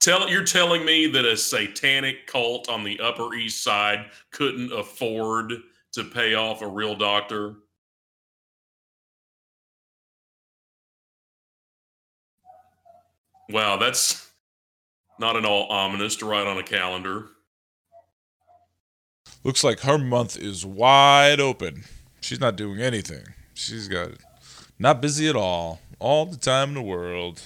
Tell you're telling me that a satanic cult on the Upper East Side couldn't afford to pay off a real doctor? Wow, that's not at all ominous to write on a calendar. Looks like her month is wide open. She's not doing anything. She's got not busy at all. All the time in the world.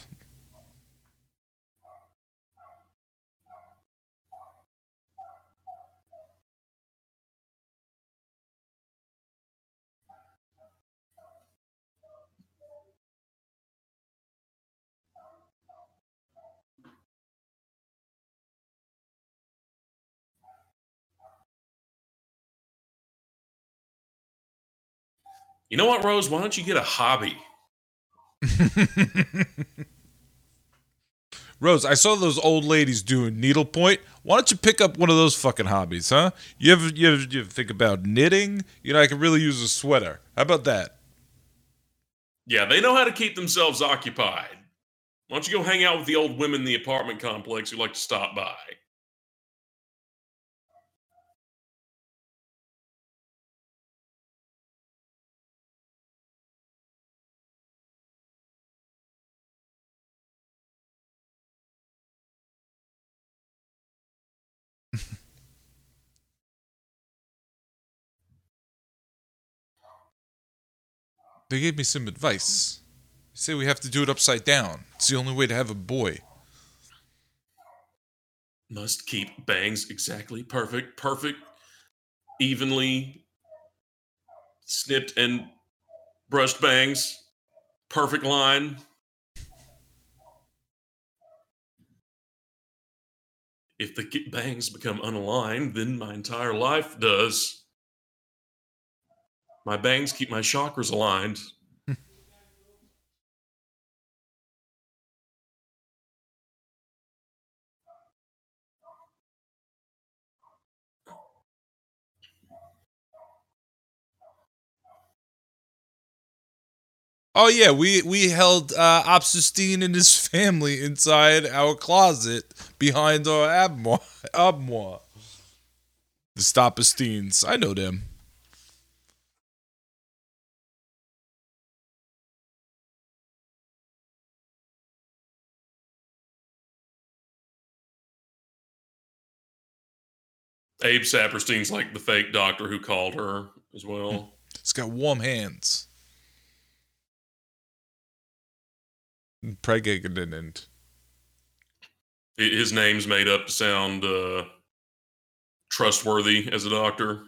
You know what, Rose? Why don't you get a hobby? Rose, I saw those old ladies doing needlepoint. Why don't you pick up one of those fucking hobbies, huh? You ever, you ever, you ever think about knitting? You know, I could really use a sweater. How about that? Yeah, they know how to keep themselves occupied. Why don't you go hang out with the old women in the apartment complex who like to stop by? They gave me some advice. They say we have to do it upside down. It's the only way to have a boy. Must keep bangs exactly perfect, perfect, evenly snipped and brushed bangs, perfect line. If the bangs become unaligned, then my entire life does. My bangs keep my chakras aligned. Oh yeah, we we held uh, and his family inside our closet behind our armoire. armoire. The Stopistines, I know them. Abe Sapirstein's like the fake doctor who called her as well. It's got warm hands. Pregnant. His name's made up to sound uh, trustworthy as a doctor.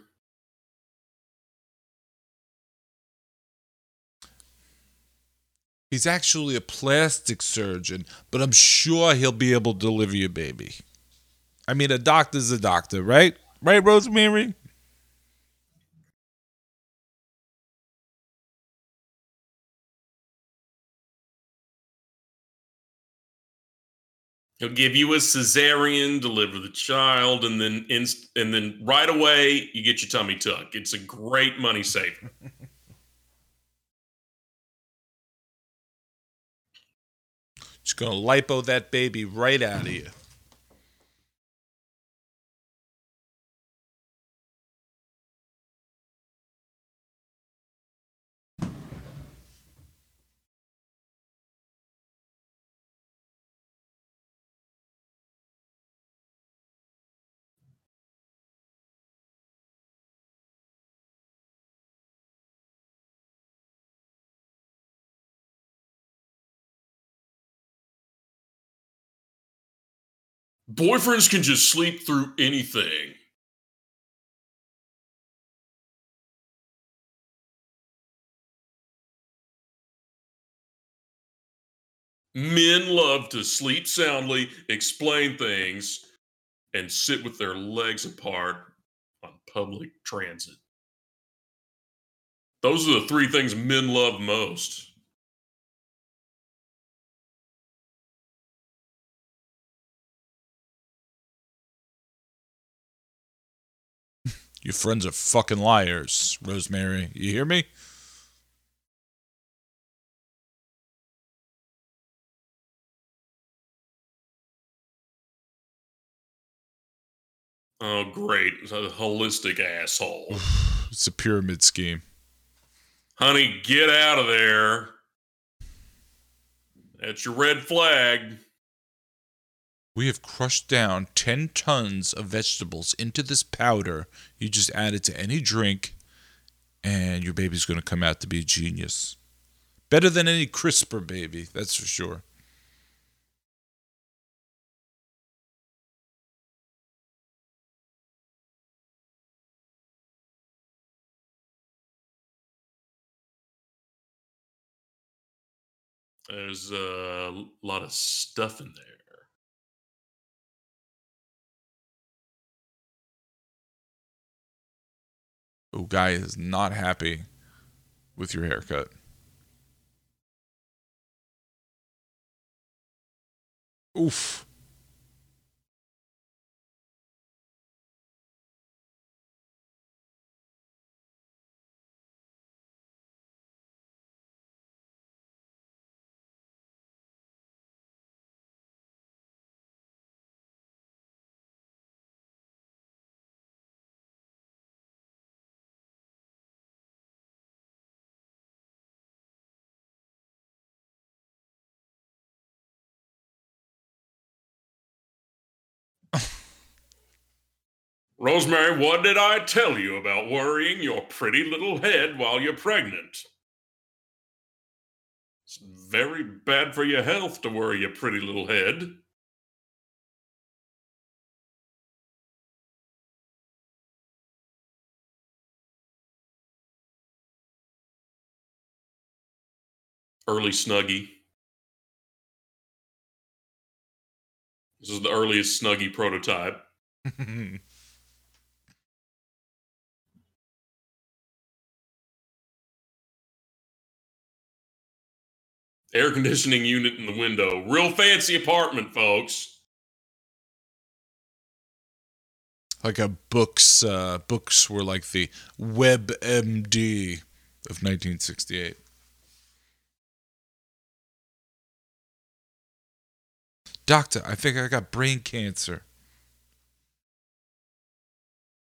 He's actually a plastic surgeon, but I'm sure he'll be able to deliver your baby. I mean, a doctor's a doctor, right? Right, Rosemary? He'll give you a cesarean, deliver the child, and then inst- and then right away you get your tummy tuck. It's a great money saver. Just gonna lipo that baby right out of you. Boyfriends can just sleep through anything. Men love to sleep soundly, explain things, and sit with their legs apart on public transit. Those are the three things men love most. Your friends are fucking liars, Rosemary. You hear me? Oh, great. A holistic asshole. It's a pyramid scheme. Honey, get out of there. That's your red flag. We have crushed down 10 tons of vegetables into this powder. You just add it to any drink, and your baby's going to come out to be a genius. Better than any CRISPR baby, that's for sure. There's a lot of stuff in there. Oh, guy is not happy with your haircut. Oof. Rosemary, what did I tell you about worrying your pretty little head while you're pregnant? It's very bad for your health to worry your pretty little head. Early Snuggie. This is the earliest Snuggie prototype. Air conditioning unit in the window. Real fancy apartment, folks. like a books uh books were like the WebMD of 1968. Doctor, I think I got brain cancer.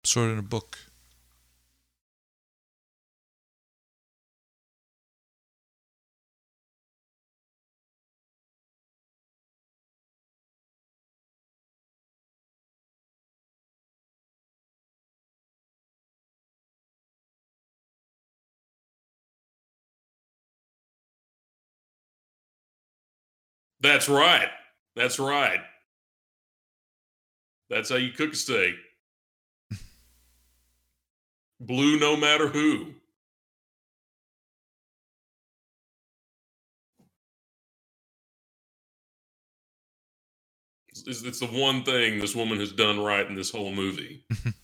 It in a book. That's right. That's right. That's how you cook a steak. Blue no matter who. It's, it's the one thing this woman has done right in this whole movie.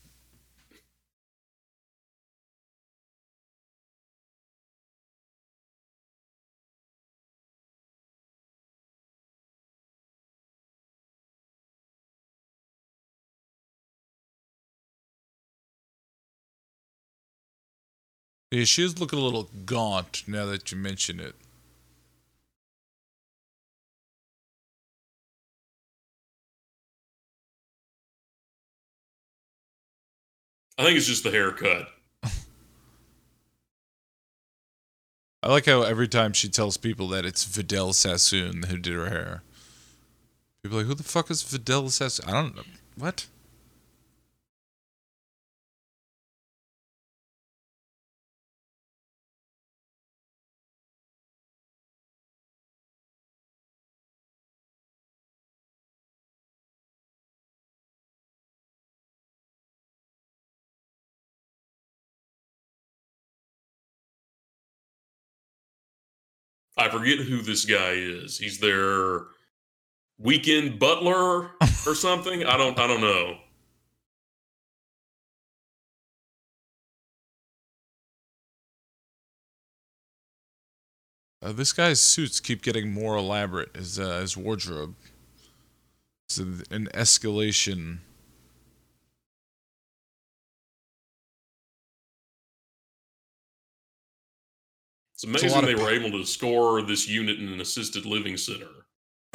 Yeah, she is looking a little gaunt now that you mention it. I think it's just the haircut. I like how every time she tells people that it's Vidal Sassoon who did her hair. People are like, who the fuck is Vidal Sassoon? I don't know. What? I forget who this guy is. He's their weekend butler or something. I don't. I don't know. Uh, this guy's suits keep getting more elaborate. His uh, his wardrobe. It's an, an escalation. It's amazing of they were able to score this unit in an assisted living center.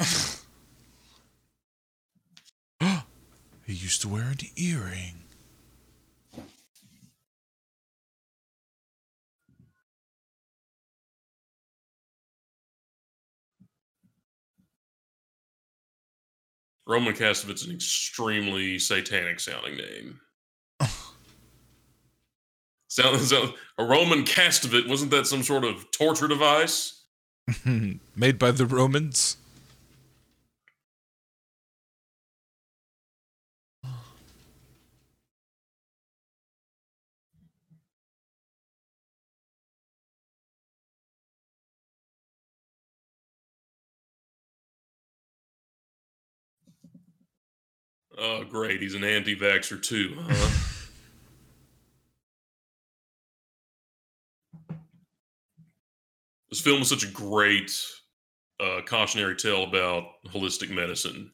he used to wear an earring. Roman Castevet's an extremely satanic sounding name. Sound, sound, a Roman it wasn't that some sort of torture device? Made by the Romans. Oh, great. He's an anti vaxxer, too, huh? this film is such a great uh, cautionary tale about holistic medicine.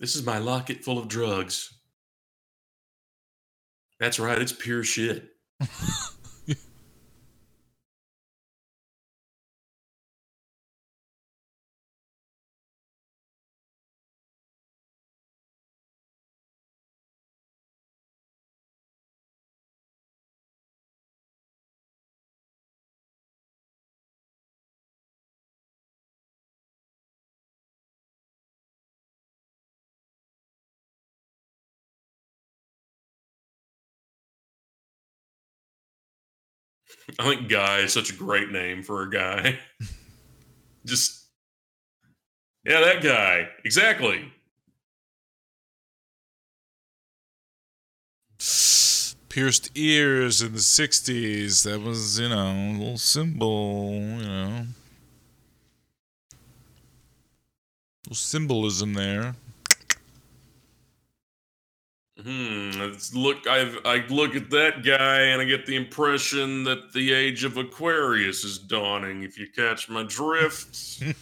This is my locket full of drugs. That's right, it's pure shit. I think Guy is such a great name for a guy. Just, yeah, that guy. Exactly. Pierced ears in the 60s. That was, you know, a little symbol, you know. little symbolism there. Hmm. Look, I I look at that guy and I get the impression that the age of Aquarius is dawning. If you catch my drift.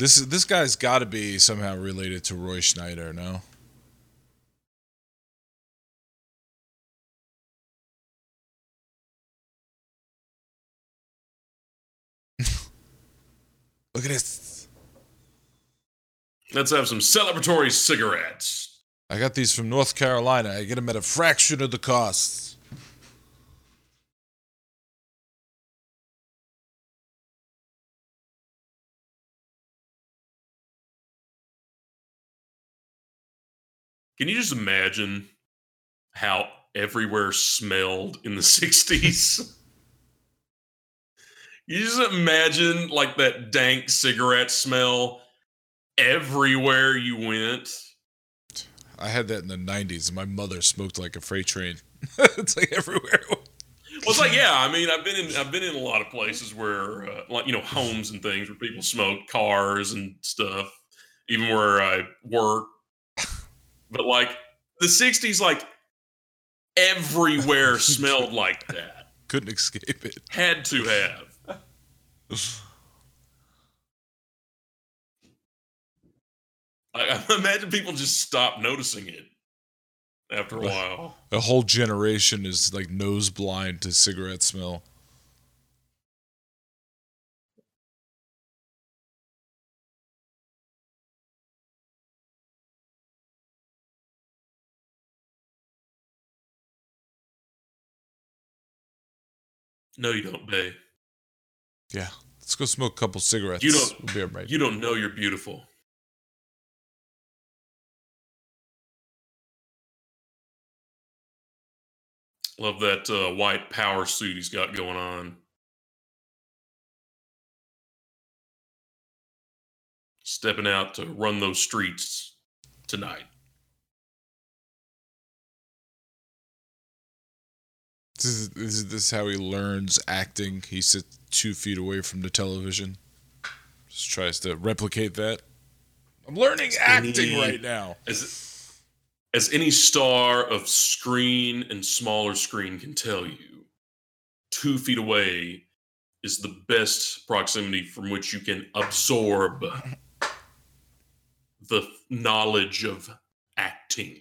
This is this guy's got to be somehow related to Roy Schneider, no? Look at this. Let's have some celebratory cigarettes. I got these from North Carolina. I get them at a fraction of the cost. Can you just imagine how everywhere smelled in the 60s? You just imagine like that dank cigarette smell everywhere you went. I had that in the 90s, my mother smoked like a freight train. it's like everywhere. Well, it's like yeah. I mean, I've been in I've been in a lot of places where uh, like you know homes and things where people smoke cars and stuff, even where I work. But like the '60s, like everywhere smelled like that. Couldn't escape it. Had to have. I, I imagine people just stop noticing it after a while. A whole generation is like nose blind to cigarette smell. No, you don't, Bay. Yeah, Let's go smoke a couple cigarettes. You don't- We'll be right. You don't know you're beautiful. Love that uh, white power suit he's got going on. Stepping out to run those streets tonight. This is, this is this is how he learns acting. He sits two feet away from the television. Just tries to replicate that. I'm learning acting Any- right now. As, as any star of screen and smaller screen can tell you, two feet away is the best proximity from which you can absorb the knowledge of acting.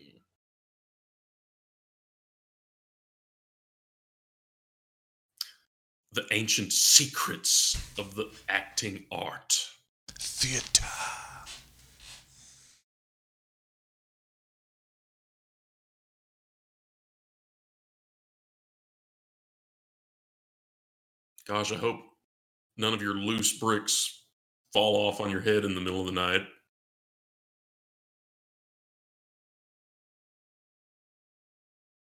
The ancient secrets of the acting art. Theater. Gosh, I hope none of your loose bricks fall off on your head in the middle of the night.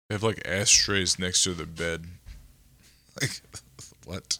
They have like ashtrays next to the bed. Like what?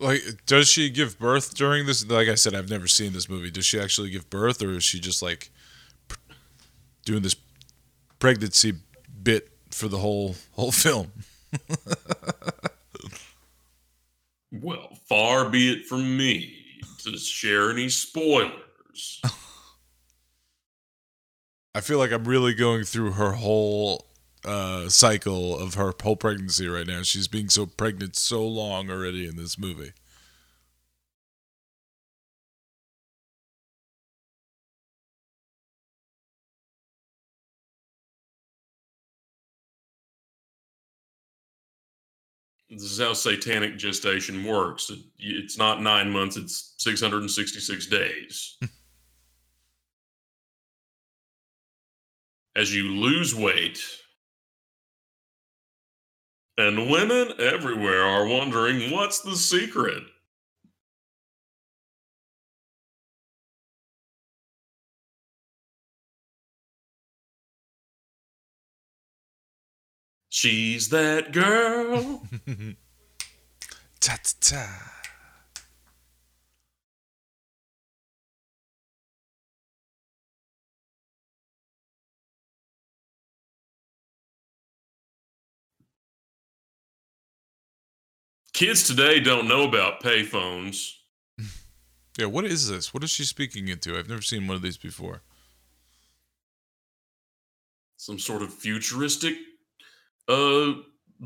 Like, does she give birth during this? Like I said, I've never seen this movie. Does she actually give birth, or is she just like pr- doing this pregnancy bit for the whole whole film? Well, far be it from me to share any spoilers. I feel like I'm really going through her whole uh, cycle of her whole pregnancy right now. She's being so pregnant so long already in this movie. This is how satanic gestation works. It- It's not nine months, it's 666 days. As you lose weight, and women everywhere are wondering what's the secret? She's that girl. ta ta ta. Kids today don't know about payphones. Yeah, what is this? What is she speaking into? I've never seen one of these before. Some sort of futuristic, uh,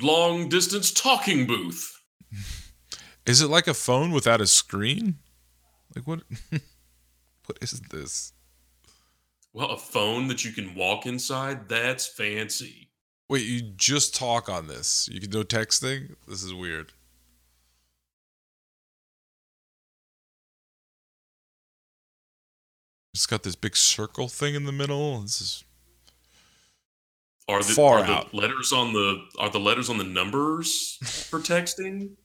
long distance talking booth. Is it like a phone without a screen? Like what? what is this? Well, a phone that you can walk inside, that's fancy. Wait, you just talk on this. You can do texting. This is weird. It's got this big circle thing in the middle. This is Are the, Far are the letters on the are the letters on the numbers for texting?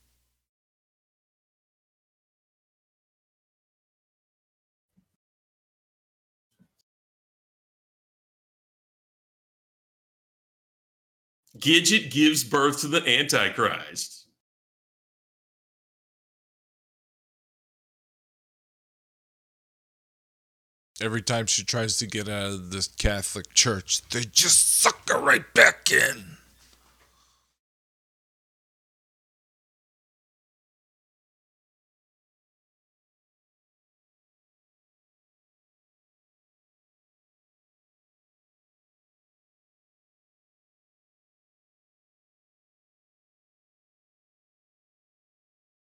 Gidget gives birth to the Antichrist. every time she tries to get out of the Catholic Church, they just suck her right back in.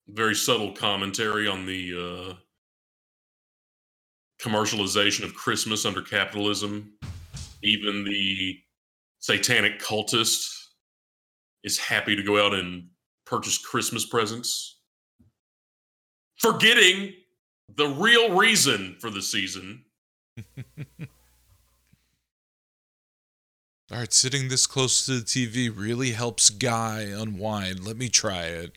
Very subtle commentary on the uh, commercialization of Christmas under capitalism. Even the satanic cultist is happy to go out and purchase Christmas presents, forgetting the real reason for the season. All right, sitting this close to the TV really helps Guy unwind. Let me try it.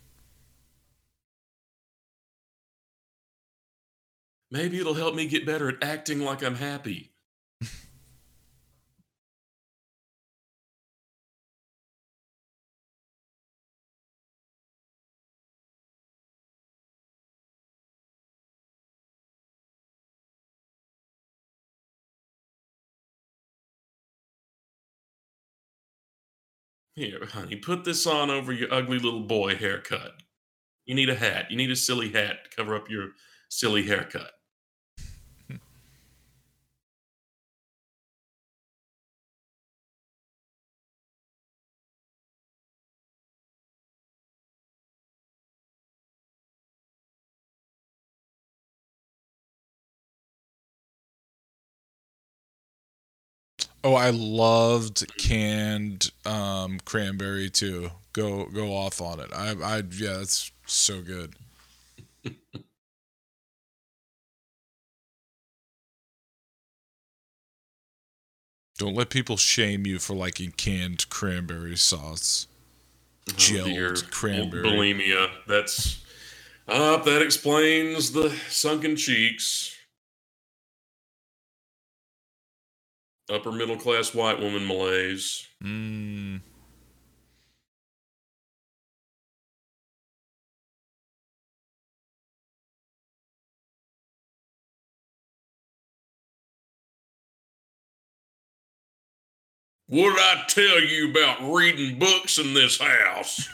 Maybe it'll help me get better at acting like I'm happy. Here, honey, put this on over your ugly little boy haircut. You need a hat. You need a silly hat to cover up your silly haircut. Oh, I loved canned um, cranberry too. Go go off on it. I I yeah, that's so good. Don't let people shame you for liking canned cranberry sauce. Oh, Gelled cranberry. Bulimia. That's up. that explains the sunken cheeks. Upper middle class white woman malaise. Mm. What did I tell you about reading books in this house?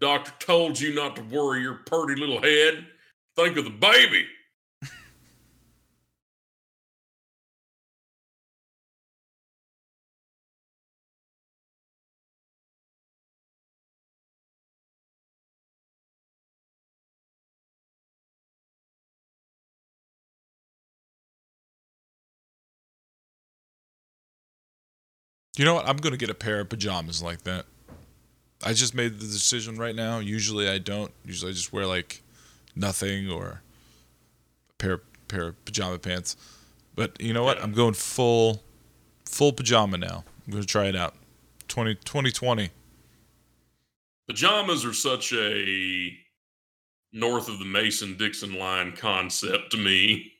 Doctor told you not to worry your purty little head. Think of the baby. You know what? I'm gonna get a pair of pajamas like that. I just made the decision right now. Usually I don't. Usually I just wear like nothing or a pair pair of pajama pants. But you know what? I'm going full full pajama now. I'm gonna try it out. 20, 2020. Pajamas are such a north of the Mason Dixon line concept to me.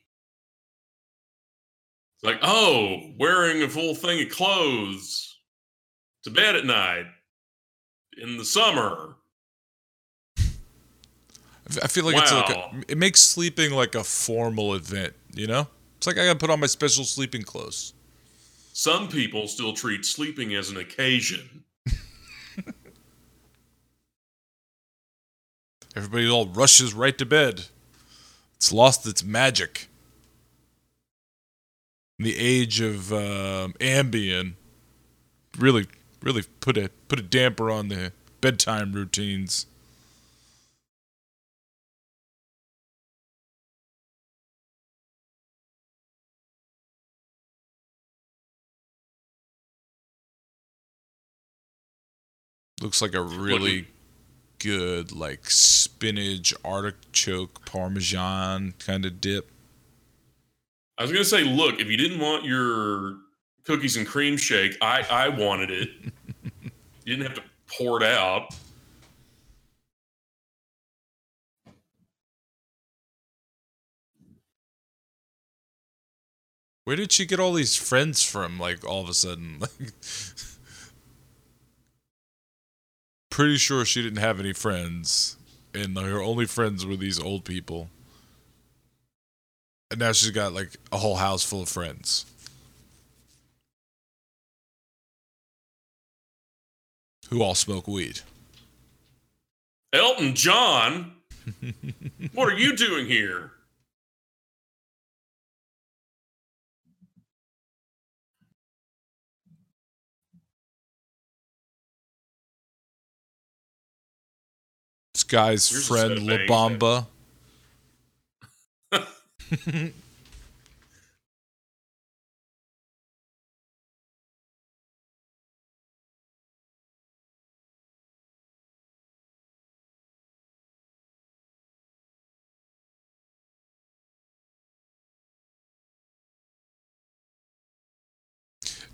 It's like, oh, wearing a full thing of clothes to bed at night in the summer. I feel like it's like a, it makes sleeping like a formal event. You know, it's like I gotta put on my special sleeping clothes. Some people still treat sleeping as an occasion. Everybody all rushes right to bed. It's lost its magic. In the age of um, Ambien really, really put a put a damper on the bedtime routines. Looks like a really good like spinach artichoke parmesan kind of dip. I was gonna say, look, if you didn't want your cookies and cream shake, I I wanted it. you didn't have to pour it out. Where did she get all these friends from? Like all of a sudden, like pretty sure she didn't have any friends, and her only friends were these old people. And now she's got like a whole house full of friends. who all smoke weed. Elton John, what are you doing here? This guy's friend La Bamba.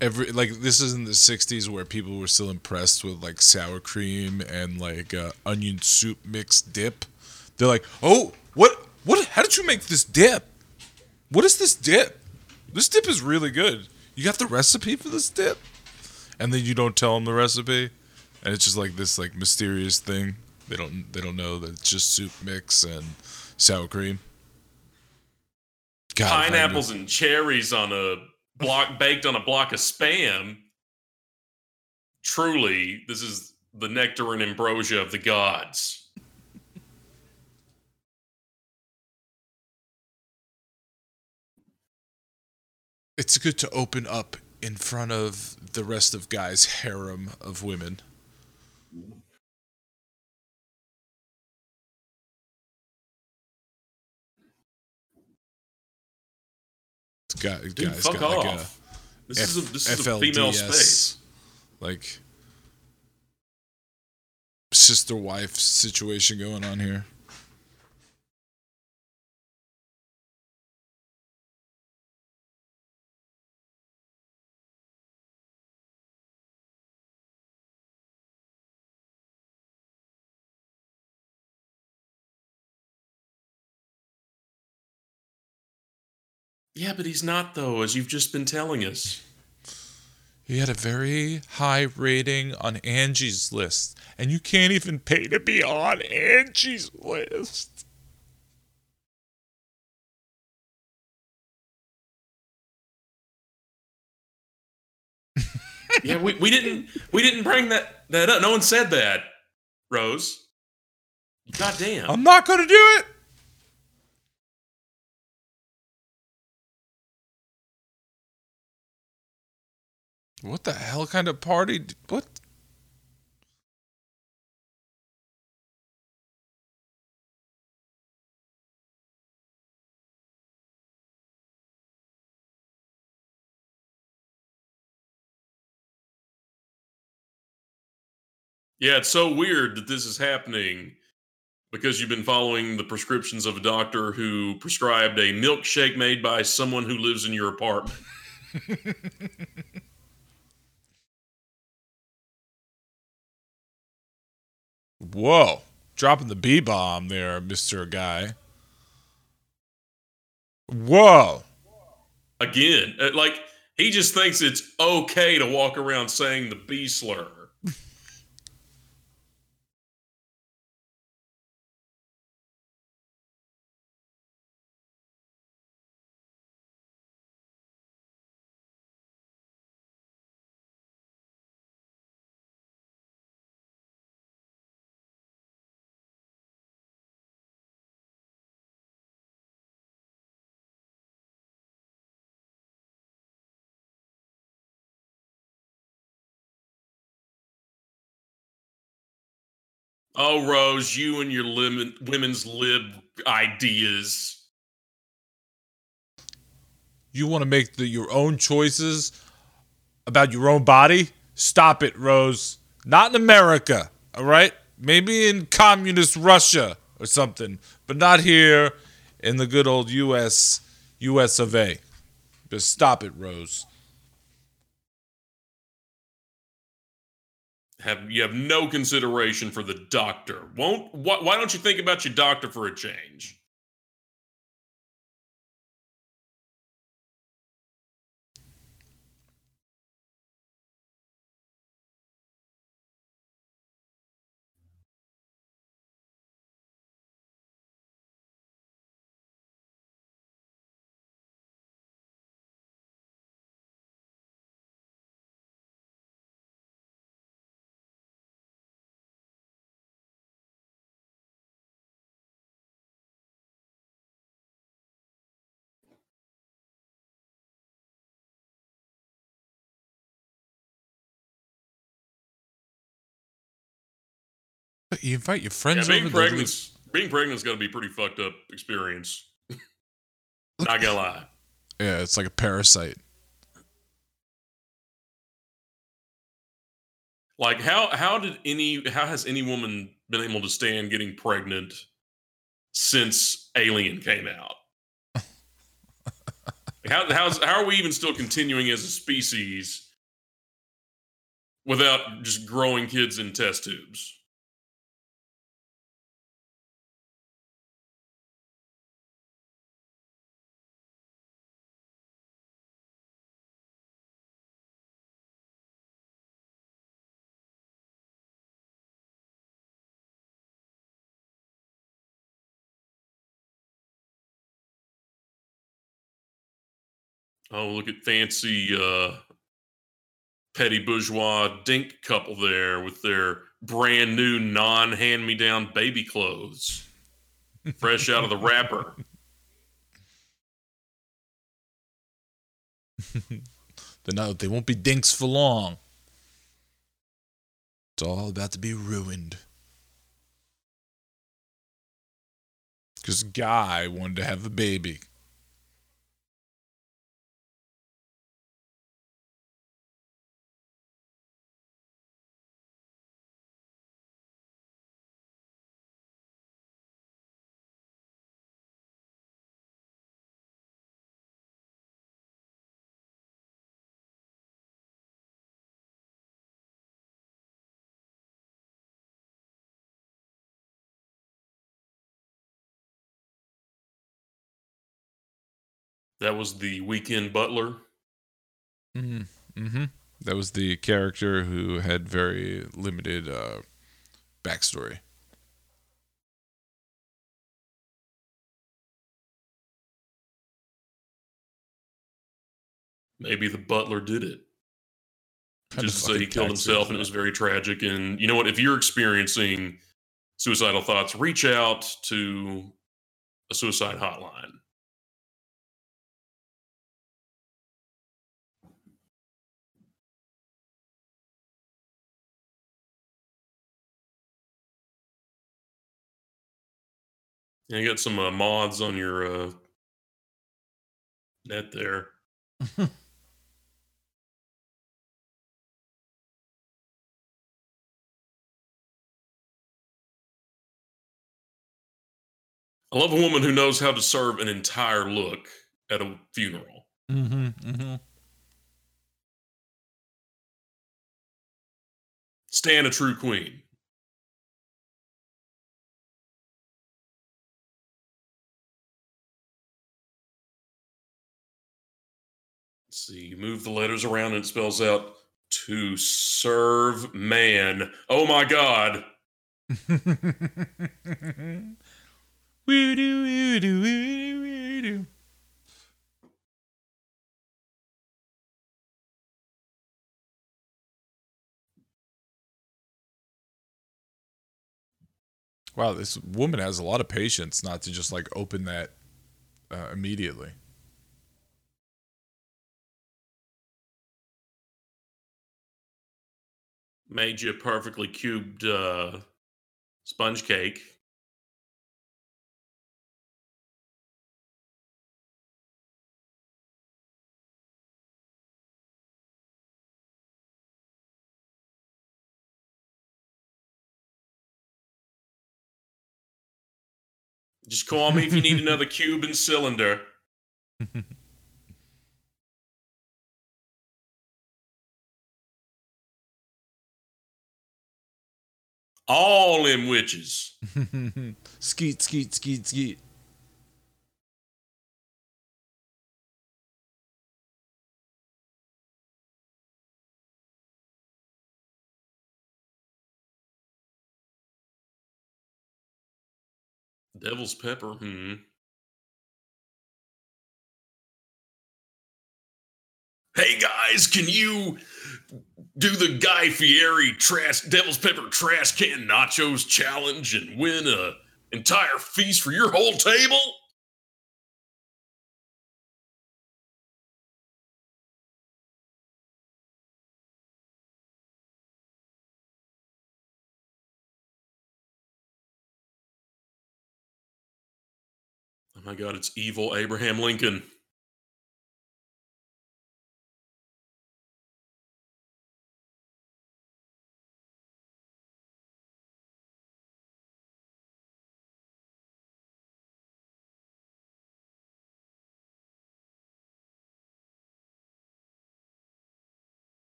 Every like this is in the '60s where people were still impressed with like sour cream and like uh, onion soup mixed dip. They're like, "Oh, what? What? How did you make this dip? What is this dip? This dip is really good. You got the recipe for this dip?" And then you don't tell them the recipe, and it's just like this like mysterious thing. They don't they don't know that it's just soup mix and sour cream. God, Pineapples and cherries on a block baked on a block of spam. Truly, this is the nectar and ambrosia of the gods. It's good to open up in front of the rest of guys' harem of women. Guy, Dude, guys fuck got like off. this a is a F- this is a female space. like sister wife situation going on here. Yeah, but he's not though, as you've just been telling us. He had a very high rating on Angie's list, and you can't even pay to be on Angie's list. Yeah, we, we didn't we didn't bring that that up. No one said that, Rose. God damn. I'm not going to do it. What the hell kind of party? What? Yeah, it's so weird that this is happening because you've been following the prescriptions of a doctor who prescribed a milkshake made by someone who lives in your apartment. Whoa. Dropping the B bomb there, Mr. Guy. Whoa. Again, uh, like he just thinks it's okay to walk around saying the B slur. Oh, Rose, you and your lim- women's lib ideas. You want to make the, your own choices about your own body? Stop it, Rose. Not in America, all right? Maybe in communist Russia or something, but not here in the good old US US of A. Just stop it, Rose. Have you have no consideration for the doctor? Won't why, why don't you think about your doctor for a change? You invite your Yeah, friends being over. pregnant's being pregnant's got to be a pretty fucked up experience. Not gonna lie. Yeah, it's like a parasite. Like how how did any how has any woman been able to stand getting pregnant since Alien came out? How how's how are we even still continuing as a species without just growing kids in test tubes? Oh, look at fancy uh petty bourgeois dink couple there with their brand new non hand me down baby clothes. Fresh out of the wrapper. They're not, they won't be dinks for long. It's all about to be ruined. Because Guy wanted to have a baby. That was the weekend butler. Mm-hmm. mm-hmm. That was the character who had very limited uh, backstory. Maybe the butler did it. To just to say he killed himself and it was very tragic. And you know what? If you're experiencing suicidal thoughts, reach out to a suicide hotline. Yeah, you got some uh, mods on your uh, net there. I love a woman who knows how to serve an entire look at a funeral. Mm-hmm. Mm-hmm. Stan a true queen. Let's see, you move the letters around and it spells out to serve man. Oh my god. Wow, this woman has a lot of patience not to just like open that uh, immediately. Made you a perfectly cubed uh, sponge cake. Just call me if you need another cube and cylinder. All them witches. skeet, skeet, skeet, skeet. Devil's pepper. Hmm. hey guys, can you do the Guy Fieri trash Devil's Pepper trash can nachos challenge and win a entire feast for your whole table? Oh my God, it's evil Abraham Lincoln.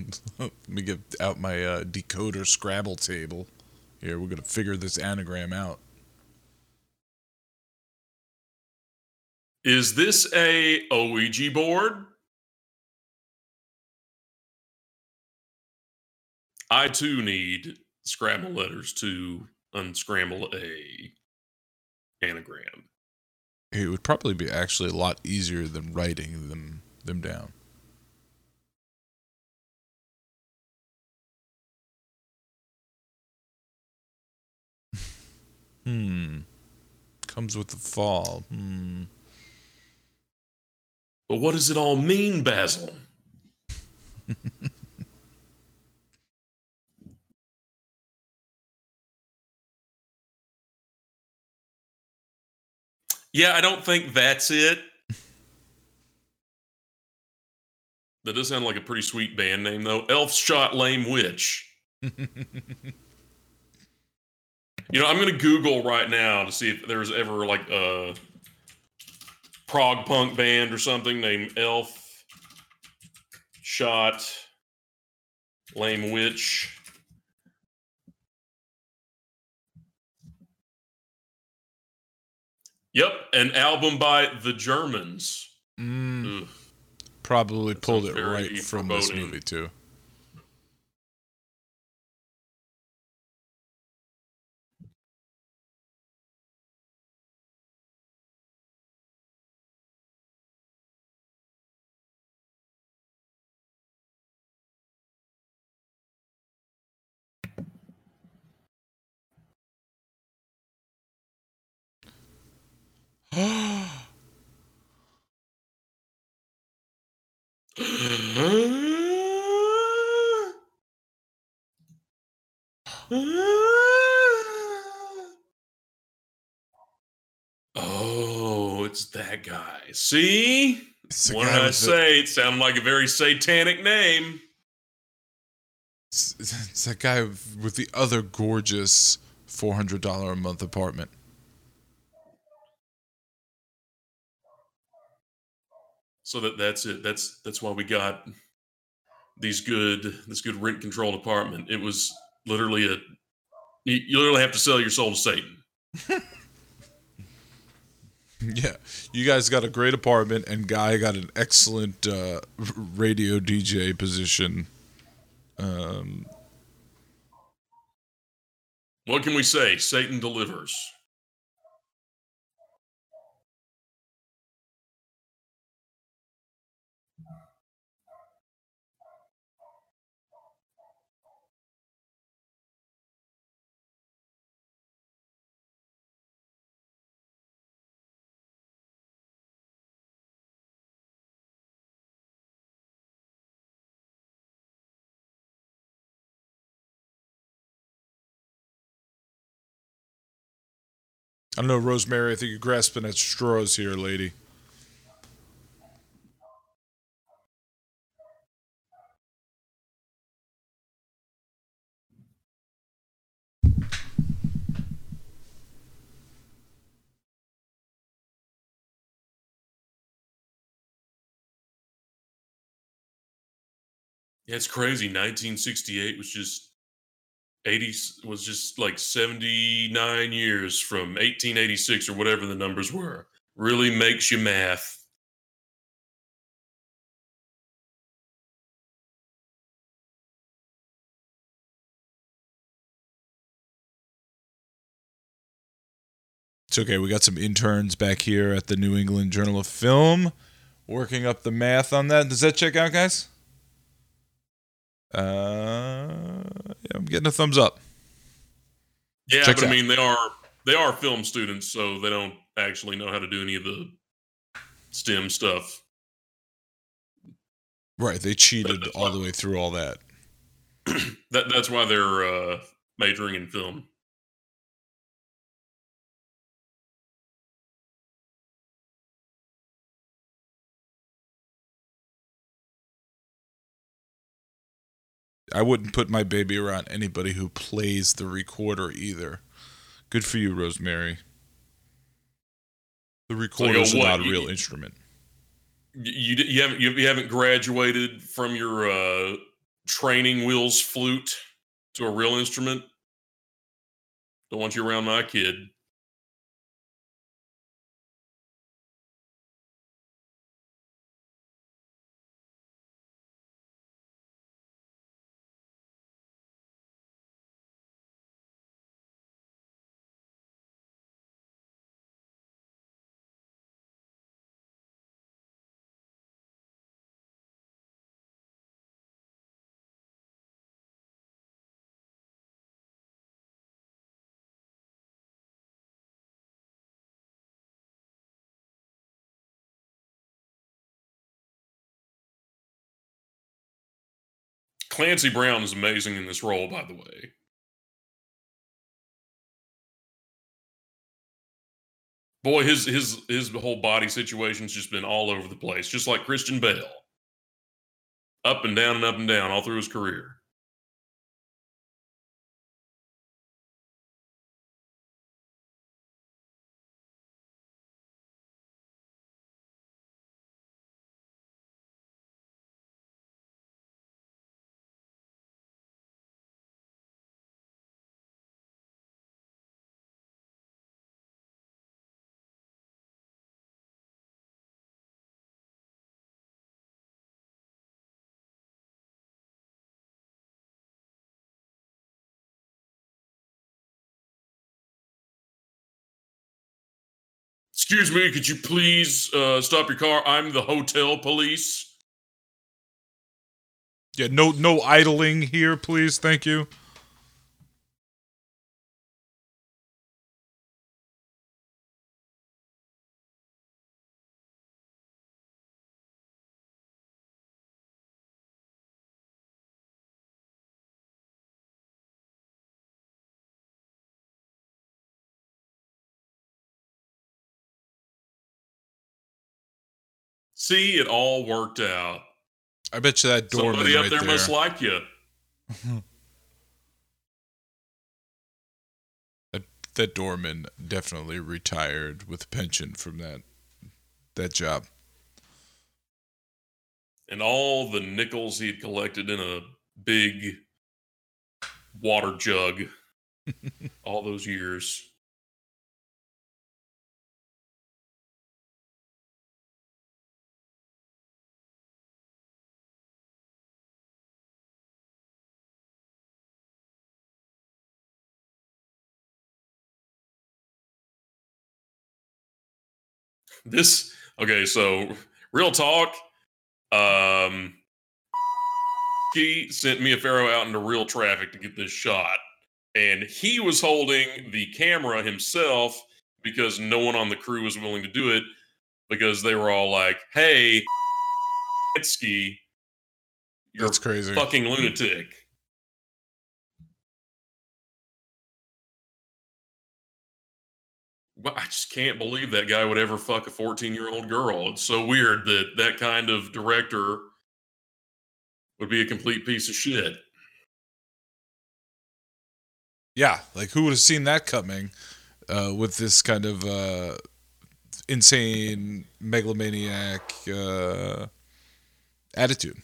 Let me get out my uh, decoder Scrabble table. Here, we're gonna figure this anagram out. Is this a Ouija board? I too need Scrabble letters to unscramble a anagram. It would probably be actually a lot easier than writing them them down. Hmm. Comes with the fall. Hmm. But what does it all mean, Basil? yeah, I don't think that's it. That does sound like a pretty sweet band name, though. Elf Shot Lame Witch. You know, I'm going to Google right now to see if there's ever like a prog punk band or something named Elf Shot Lame Witch. Yep, an album by the Germans. Mm, probably pulled it right from this movie too. Oh, it's that guy. See? What did I the- say? It sounded like a very satanic name. It's, it's that guy with the other gorgeous four hundred dollar a month apartment. So that that's it. That's that's why we got these good this good rent controlled apartment. It was literally a you, you literally have to sell your soul to Satan. Yeah, you guys got a great apartment, and Guy got an excellent uh, radio DJ position. Um, What can we say? Satan delivers. I don't know, Rosemary. I think you're grasping at straws here, lady. It's crazy. 1968 was just 80 was just like 79 years from 1886 or whatever the numbers were. Really makes you math. It's okay. We got some interns back here at the New England Journal of Film working up the math on that. Does that check out, guys? Uh, I'm getting a thumbs up. Yeah, Checks but I mean they are they are film students, so they don't actually know how to do any of the STEM stuff. Right, they cheated all why- the way through all that. That that's why they're uh, majoring in film. I wouldn't put my baby around anybody who plays the recorder either. Good for you, Rosemary. The recorder is not a you- real instrument. You, you, you haven't you, you haven't graduated from your uh, training wheels flute to a real instrument. Don't want you around my kid. Clancy Brown is amazing in this role, by the way. Boy, his his his whole body situation's just been all over the place, just like Christian Bale. Up and down and up and down all through his career. Excuse me, could you please uh, stop your car? I'm the hotel police. Yeah, no no idling here, please. Thank you. See, it all worked out. I bet you that doorman Somebody up right there, there. must like you. that, that doorman definitely retired with a pension from that that job. And all the nickels he had collected in a big water jug all those years. This okay, so real talk. Um he sent Mia Farrow out into real traffic to get this shot. And he was holding the camera himself because no one on the crew was willing to do it because they were all like, hey, Ski, you're That's crazy. fucking lunatic. I just can't believe that guy would ever fuck a 14 year old girl. It's so weird that that kind of director would be a complete piece of shit. Yeah, like who would have seen that coming uh, with this kind of uh, insane megalomaniac uh, attitude?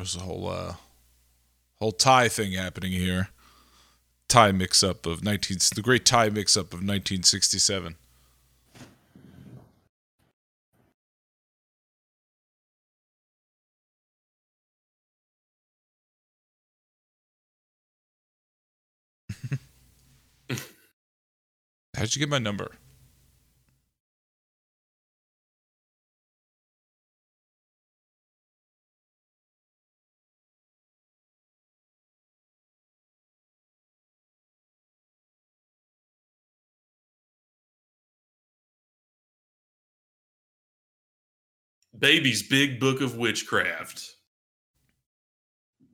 There's a whole uh, whole tie thing happening here. Tie mix up of 19 the great tie mix up of 1967. How'd you get my number? Baby's Big Book of Witchcraft.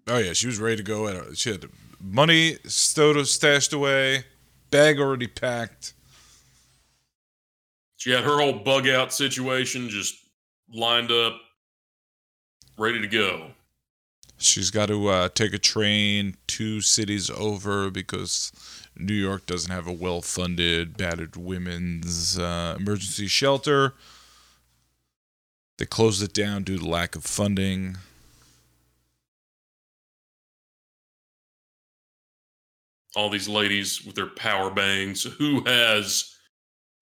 Oh yeah, she was ready to go. At she had money stowed stashed away, bag already packed. She had her whole bug out situation just lined up, ready to go. She's got to uh, take a train two cities over because New York doesn't have a well funded battered women's uh, emergency shelter. They closed it down due to lack of funding. All these ladies with their power bangs. Who has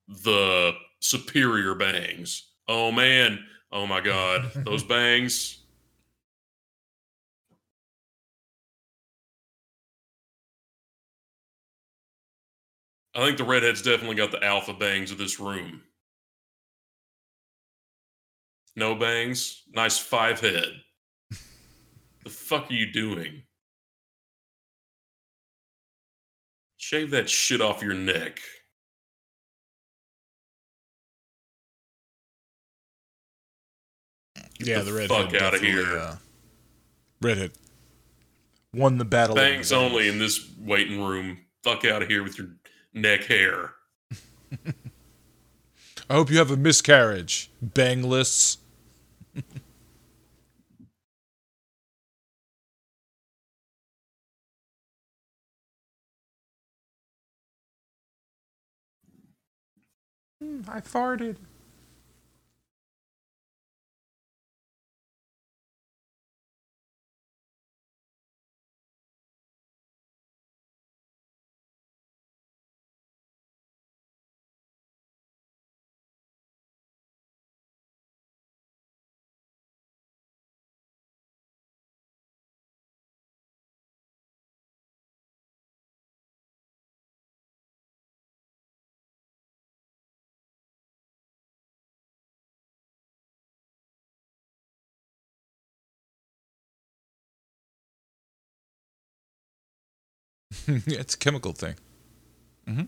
the superior bangs? Oh man. Oh my god. Those bangs. I think the redhead's definitely got the alpha bangs of this room. No bangs. Nice five head. the fuck are you doing? Shave that shit off your neck. Get yeah, the the redhead. fuck outta definitely, here. Uh, redhead won the battle. Bangs the only in this waiting room. Fuck out of here with your neck hair. I hope you have a miscarriage, bangless. Hmm, I farted. it's a chemical thing. Mm-hmm.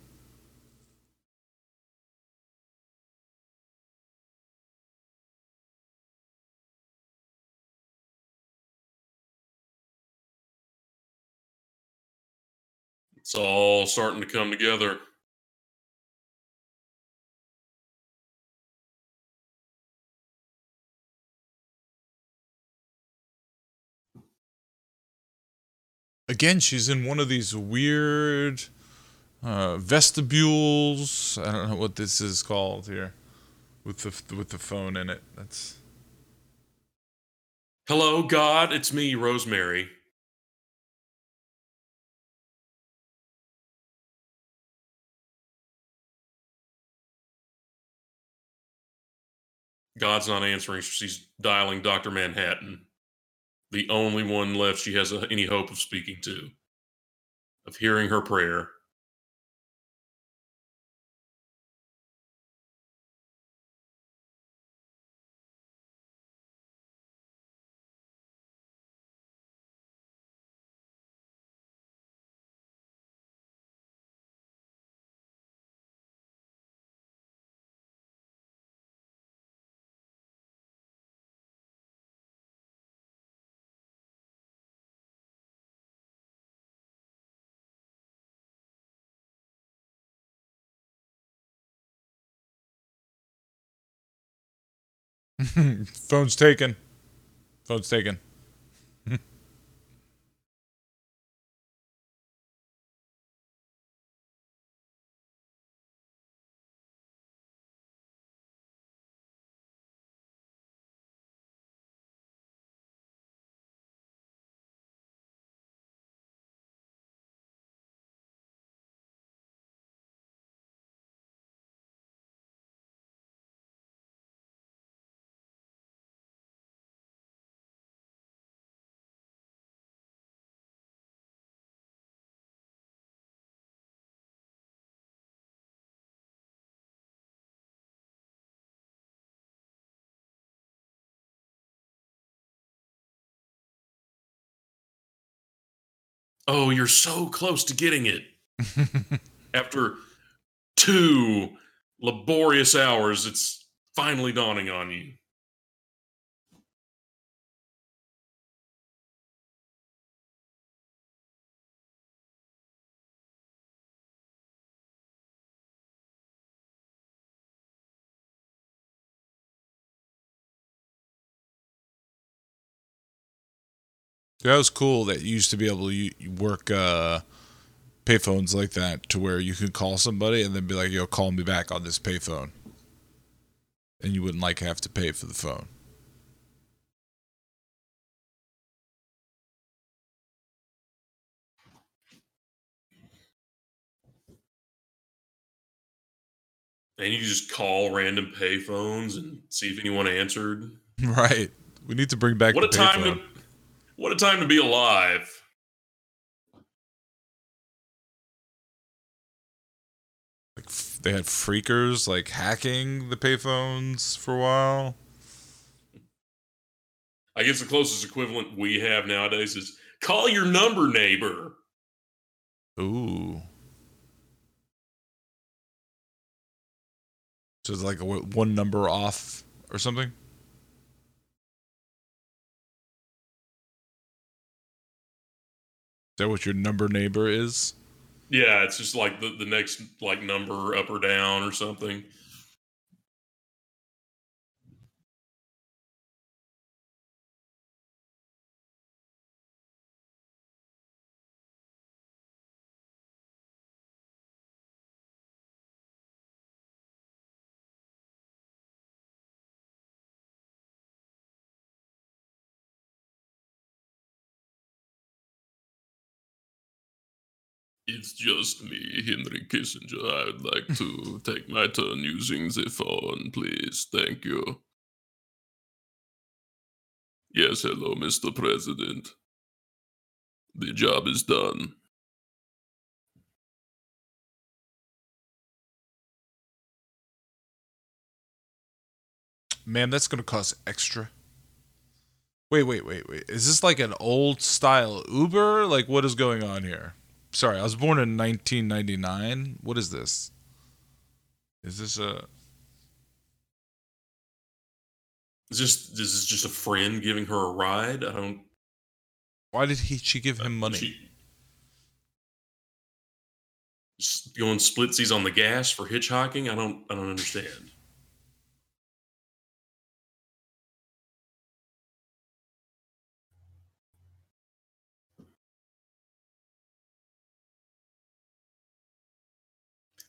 It's all starting to come together. Again, she's in one of these weird uh, vestibules. I don't know what this is called here, with the with the phone in it. That's Hello, God. It's me, Rosemary. God's not answering. She's dialing Dr. Manhattan, the only one left she has any hope of speaking to, of hearing her prayer. phone's taken. Phone's taken. Oh, you're so close to getting it. After two laborious hours, it's finally dawning on you. That was cool that you used to be able to work uh, payphones like that to where you could call somebody and then be like, yo, call me back on this payphone. And you wouldn't like have to pay for the phone. And you just call random payphones and see if anyone answered. Right. We need to bring back What a time payphone. to what a time to be alive. Like f- they had phreakers like hacking the payphones for a while. I guess the closest equivalent we have nowadays is call your number neighbor. Ooh. So it's like a, one number off or something. That what your number neighbor is? Yeah, it's just like the, the next like number up or down or something. It's just me, Henry Kissinger. I would like to take my turn using the phone, please. Thank you. Yes, hello, Mr. President. The job is done. Man, that's gonna cost extra. Wait, wait, wait, wait. Is this like an old style Uber? Like, what is going on here? Sorry, I was born in 1999. What is this? Is this a. Is this is this is just a friend giving her a ride? I don't. Why did he? She give him money? She, going splitsies on the gas for hitchhiking? I don't. I don't understand.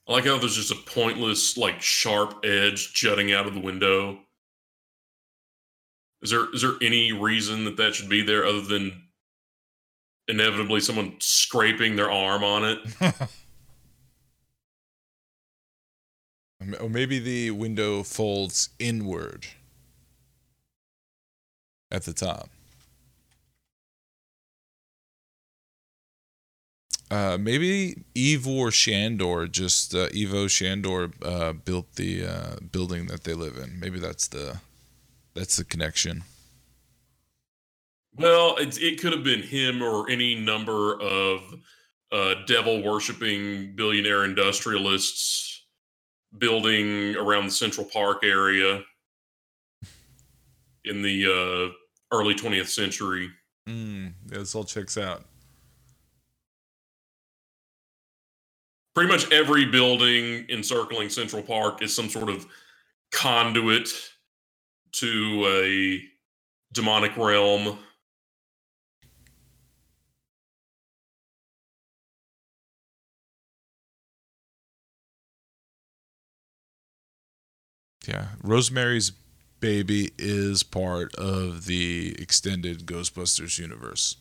I like how there's just a pointless, like sharp edge jutting out of the window. Is there is there any reason that that should be there other than inevitably someone scraping their arm on it? or maybe the window folds inward at the top. Uh, maybe Ivor Shandor just uh, Ivo Shandor uh, built the uh, building that they live in. Maybe that's the that's the connection. Well, it, it could have been him or any number of uh, devil worshipping billionaire industrialists building around the Central Park area in the uh, early 20th century. Mm, this all checks out. Pretty much every building encircling Central Park is some sort of conduit to a demonic realm. Yeah, Rosemary's Baby is part of the extended Ghostbusters universe.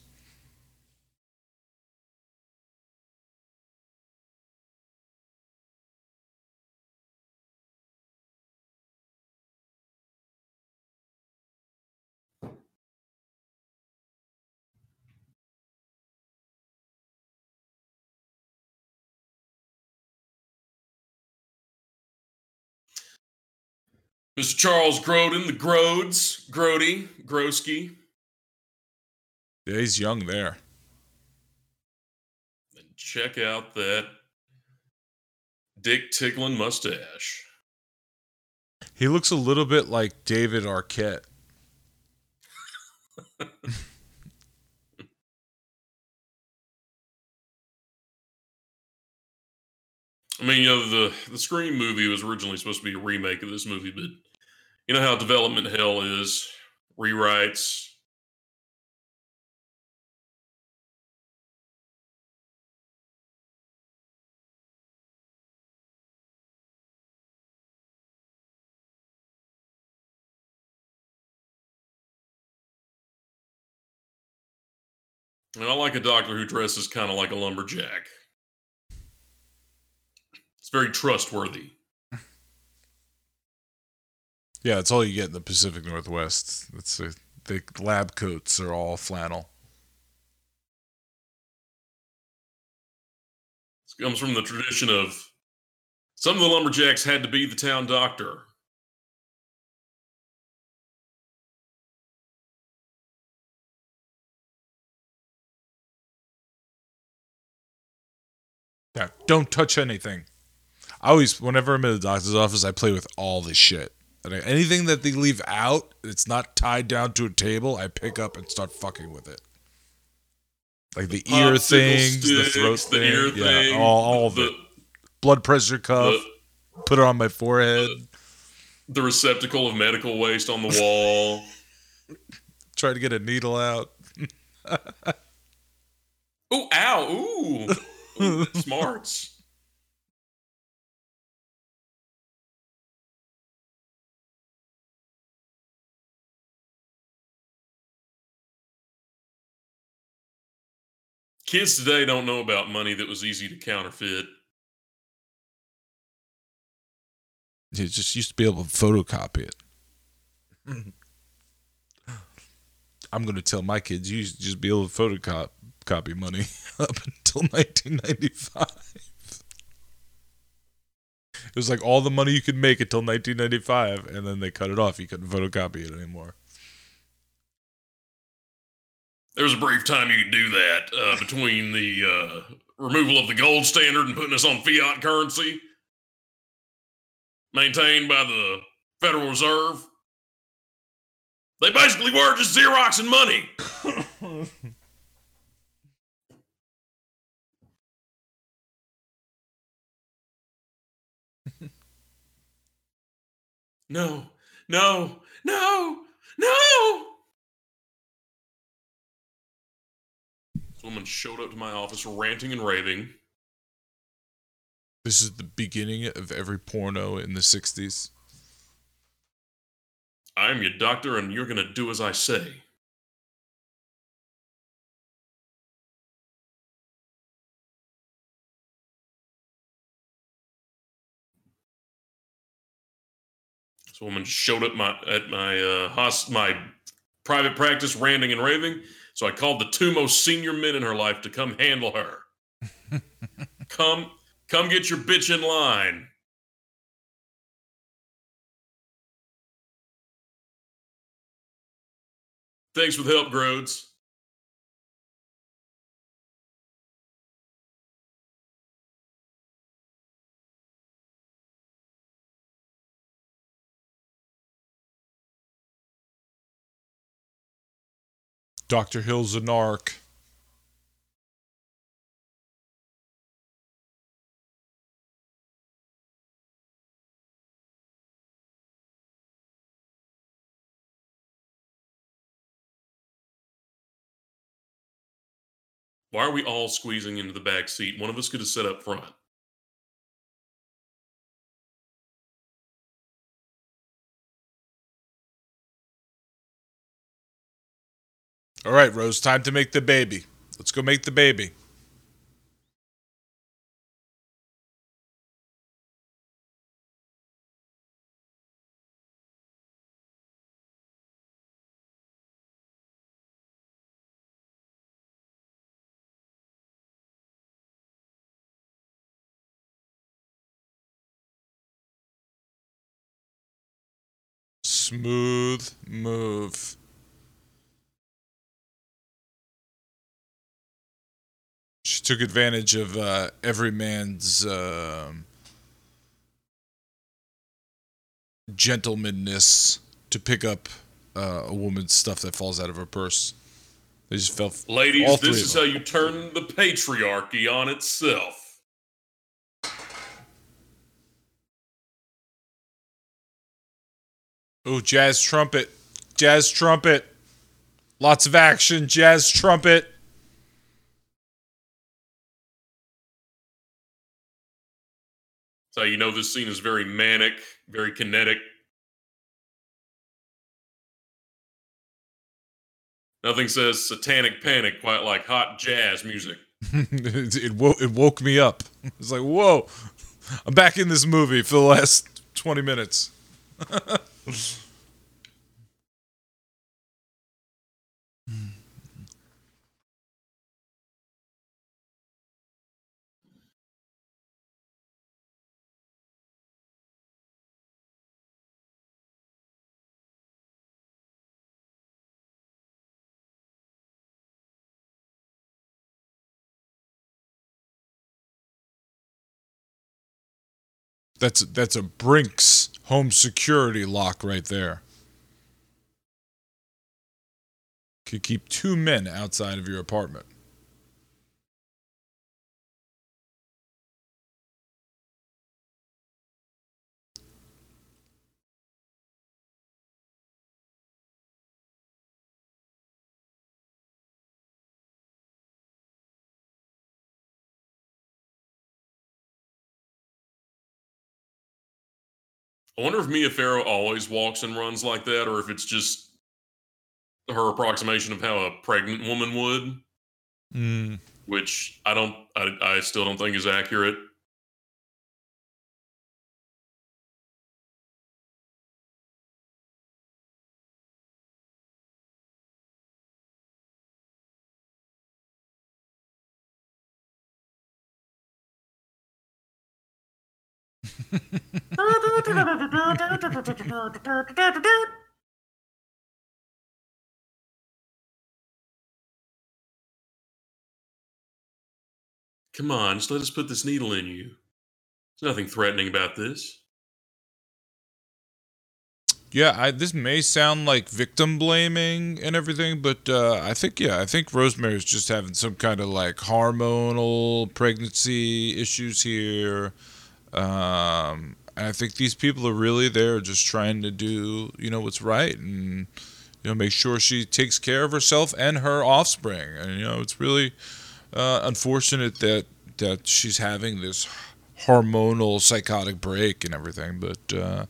Mr. Charles Grodin, the Grodes, Grody, Grosky. Yeah, he's young there. And check out that dick Tiglin mustache. He looks a little bit like David Arquette. I mean, you know, the the Scream movie was originally supposed to be a remake of this movie, but you know how development hell is rewrites. And I like a doctor who dresses kind of like a lumberjack. It's very trustworthy. Yeah, it's all you get in the Pacific Northwest. That's a, the lab coats are all flannel. It comes from the tradition of some of the lumberjacks had to be the town doctor. Yeah, don't touch anything. I always, whenever I'm in the doctor's office, I play with all this shit. Anything that they leave out, it's not tied down to a table. I pick up and start fucking with it. Like the ear Popsicle things, the throat the thing, ear yeah, thing, all, all of the, it. Blood pressure cuff, the, put it on my forehead. the receptacle of medical waste on the wall. Try to get a needle out. Ooh, ow, ooh. Ooh, smarts. Kids today don't know about money that was easy to counterfeit. You just used to be able to photocopy it. I'm going to tell my kids you used to just be able to photocopy copy money up until 1995. It was like all the money you could make until 1995, and then they cut it off. You couldn't photocopy it anymore. There was a brief time you could do that uh, between the uh, removal of the gold standard and putting us on fiat currency maintained by the Federal Reserve. They basically were just Xerox and money. No, no, no, no. Woman showed up to my office ranting and raving. This is the beginning of every porno in the 60s. I'm your doctor and you're going to do as I say. This woman showed up my at my uh, hos- my private practice, ranting and raving. So I called the two most senior men in her life to come handle her. come, come get your bitch in line. Thanks for the help, Grodes. Dr. Hill's a narc. Why are we all squeezing into the back seat? One of us could have sat up front. All right, Rose, time to make the baby. Let's go make the baby. Smooth move. Took advantage of uh, every man's um gentlemanness to pick up uh, a woman's stuff that falls out of her purse. They just fell. Ladies, this is how you turn the patriarchy on itself. Oh, jazz trumpet, jazz trumpet, lots of action, jazz trumpet. So you know this scene is very manic, very kinetic. Nothing says satanic panic quite like hot jazz music. it, it, it woke me up. It's like, whoa, I'm back in this movie for the last 20 minutes. That's that's a Brinks home security lock right there. Could keep two men outside of your apartment. I wonder if Mia Farrow always walks and runs like that, or if it's just her approximation of how a pregnant woman would, Mm. which I don't, I, I still don't think is accurate. Come on, just let us put this needle in you. There's nothing threatening about this. Yeah, I, this may sound like victim blaming and everything, but uh, I think yeah, I think Rosemary's just having some kind of like hormonal pregnancy issues here. Um, and I think these people are really there just trying to do you know what's right and you know make sure she takes care of herself and her offspring. And you know it's really uh, unfortunate that that she's having this hormonal psychotic break and everything, but. Uh,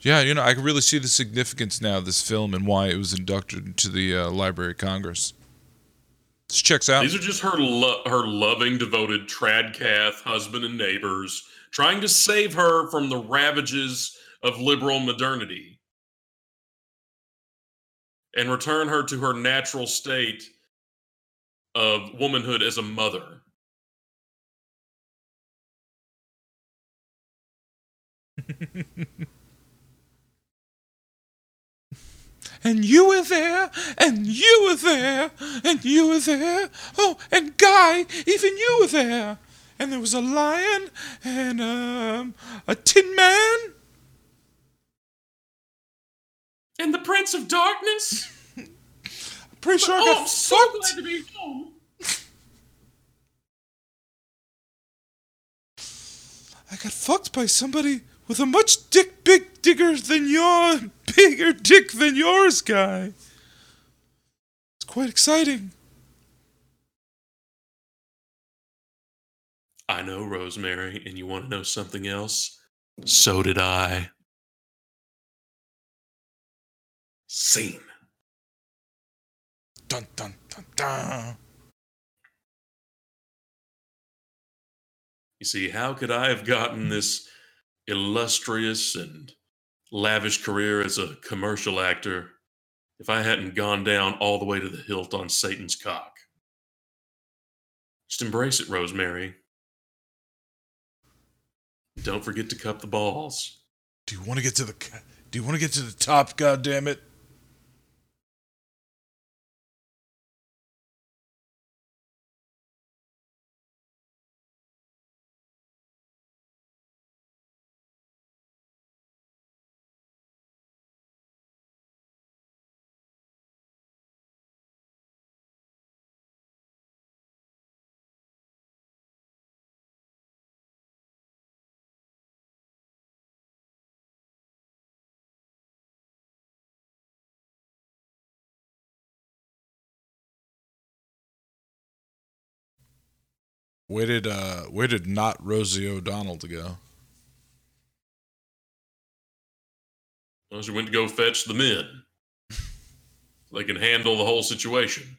yeah, you know, I can really see the significance now of this film and why it was inducted into the uh, Library of Congress. This checks out. These are just her lo- her loving, devoted tradcath husband and neighbors trying to save her from the ravages of liberal modernity and return her to her natural state of womanhood as a mother. and you were there, and you were there, and you were there. Oh, and Guy, even you were there. And there was a lion and um, a tin man. And the Prince of Darkness? Pretty sure I oh, got I'm so fucked. glad to be home. I got fucked by somebody with a much dick big digger than your bigger dick than yours guy. It's quite exciting. I know, Rosemary, and you want to know something else? So did I. Scene. Dun dun dun dun. You see, how could I have gotten this illustrious and lavish career as a commercial actor if I hadn't gone down all the way to the hilt on Satan's cock? Just embrace it, Rosemary. Don't forget to cup the balls. Do you want to get to the Do you want to get to the top? God damn it! Where did uh where did not Rosie O'Donnell go? Well, she went to go fetch the men. they can handle the whole situation.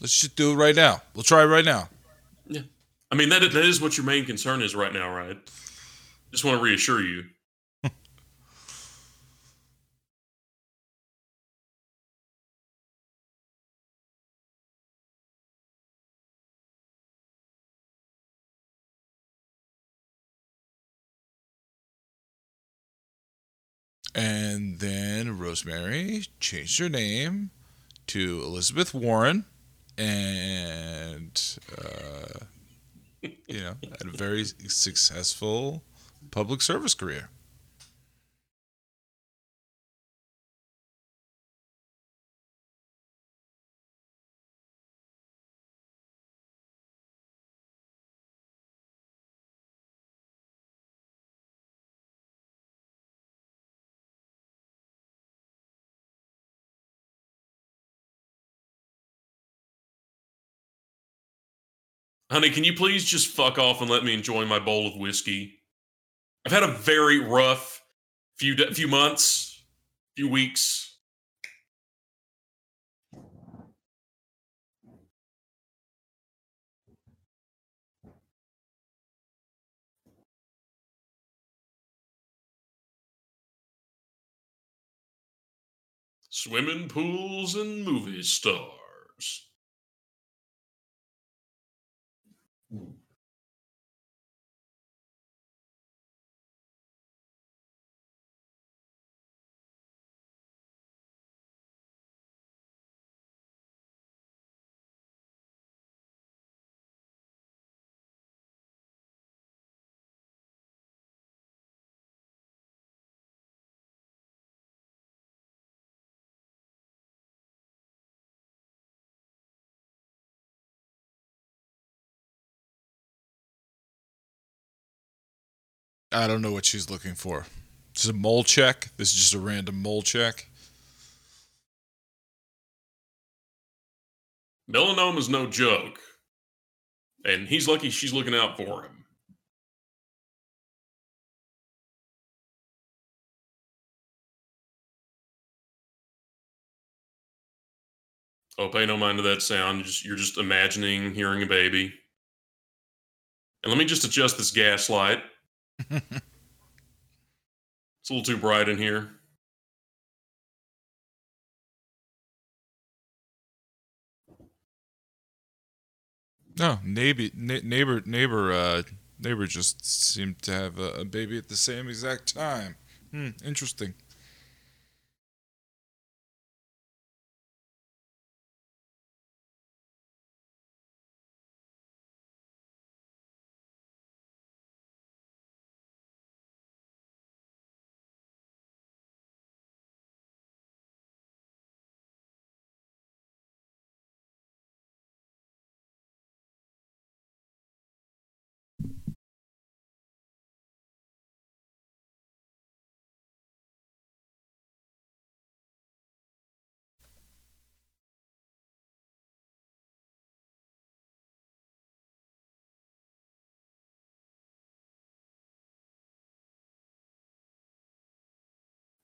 Let's just do it right now. We'll try it right now. Yeah. I mean, that, that is what your main concern is right now, right? Just want to reassure you. And then Rosemary changed her name to Elizabeth Warren and uh, you know had a very successful public service career. Honey, can you please just fuck off and let me enjoy my bowl of whiskey? I've had a very rough few de- few months, few weeks. Swimming pools and movie stars. I don't know what she's looking for. This is a mole check. This is just a random mole check. Melanoma's no joke. And he's lucky she's looking out for him. Oh, pay no mind to that sound. You're just, you're just imagining hearing a baby. And let me just adjust this gas light. It's a little too bright in here. No, neighbor, neighbor, neighbor, uh, neighbor just seemed to have a, a baby at the same exact time. Hmm, interesting.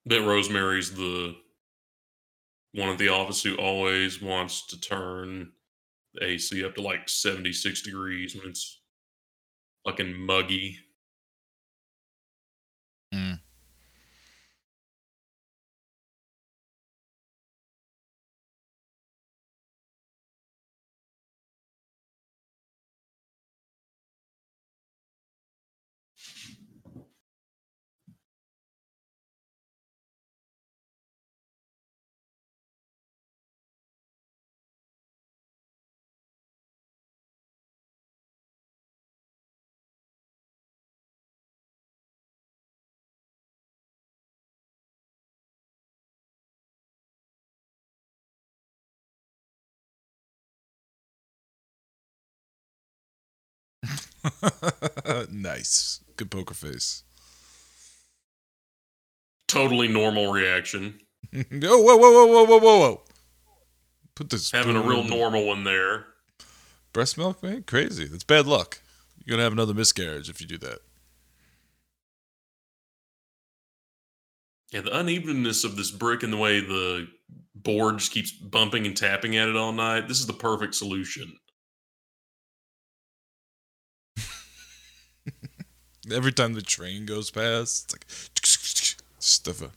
That Rosemary's the one at the office who always wants to turn the AC up to like 76 degrees when it's fucking muggy. Mm. nice. Good poker face. Totally normal reaction. oh, whoa, whoa, whoa, whoa, whoa, whoa, whoa. Put this Having a real normal one there. breast milk, man. Crazy. That's bad luck. You're gonna have another miscarriage if you do that. Yeah, the unevenness of this brick and the way the board just keeps bumping and tapping at it all night. This is the perfect solution. Every time the train goes past, it's like stuff a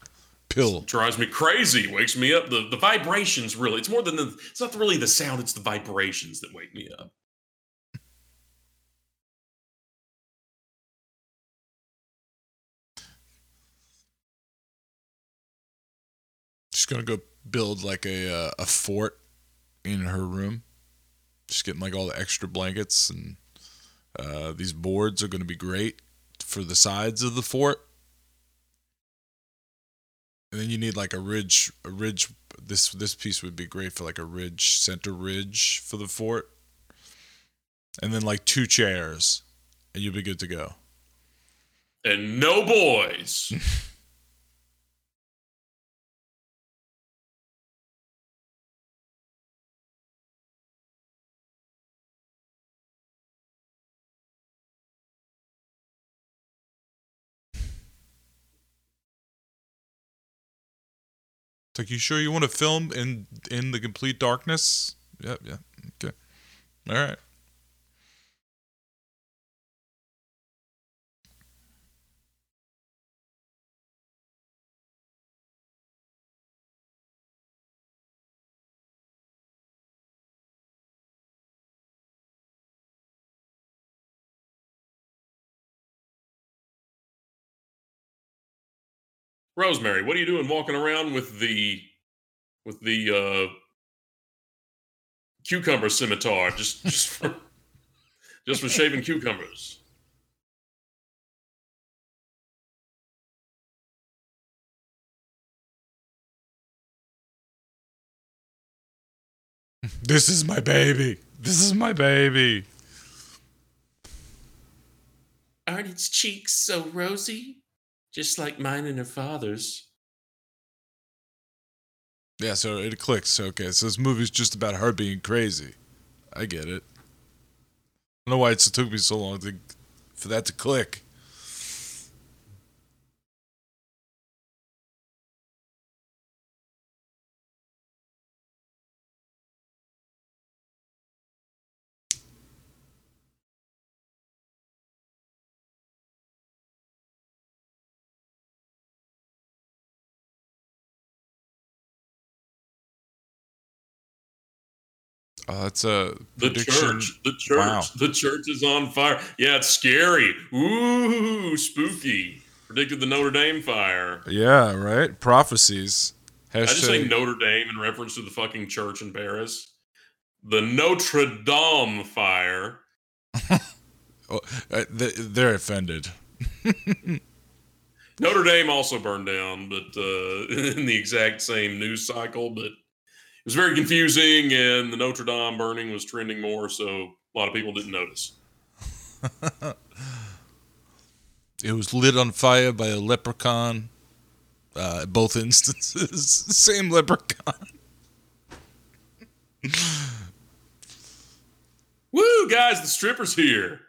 pill. drives me crazy. Wakes me up. The the vibrations really. It's more than the it's not really the sound it's the vibrations that wake me up. She's gonna go build like a uh, a fort in her room. Just getting like all the extra blankets and uh, these boards are gonna be great for the sides of the fort. And then you need like a ridge, a ridge. This this piece would be great for like a ridge, center ridge for the fort. And then like two chairs, and you'll be good to go. and no boys It's like, you sure you want to film in in the complete darkness? Yep, yeah. Okay. All right. Rosemary what are you doing walking around with the with the uh cucumber scimitar just just for just for shaving cucumbers This is my baby. This is my baby. aren't its cheeks so rosy just like mine and her father's Yeah, so it clicks. Okay, so this movie's just about her being crazy. I get it. I don't know why it took me so long to, for that to click. Uh, that's a The prediction. church, the church, Wow. the church is on fire. Yeah, it's scary. Ooh, spooky. Predicted the Notre Dame fire. Yeah, right. Prophecies. I just say Notre Dame in reference to the fucking church in Paris. The Notre Dame fire. Oh, uh, they- they're offended. Notre Dame also burned down, but uh, in the exact same news cycle. But was very confusing, and the Notre Dame burning was trending more, so a lot of people didn't notice. It was lit on fire by a leprechaun. Uh, both instances, same leprechaun. Woo, guys, the stripper's here.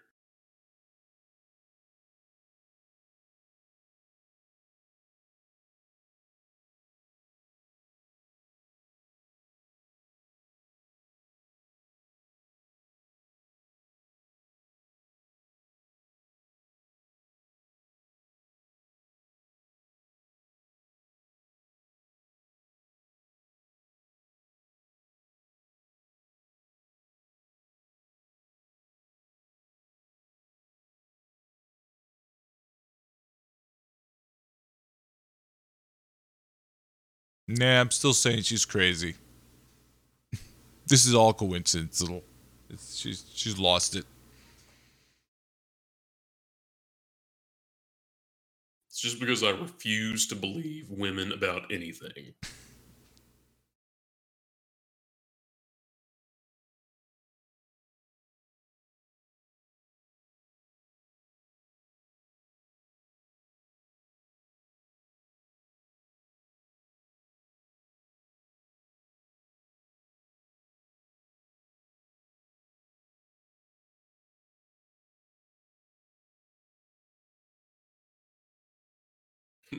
Nah, I'm still saying she's crazy. this is all coincidental. It's, she's she's lost it. It's just because I refuse to believe women about anything.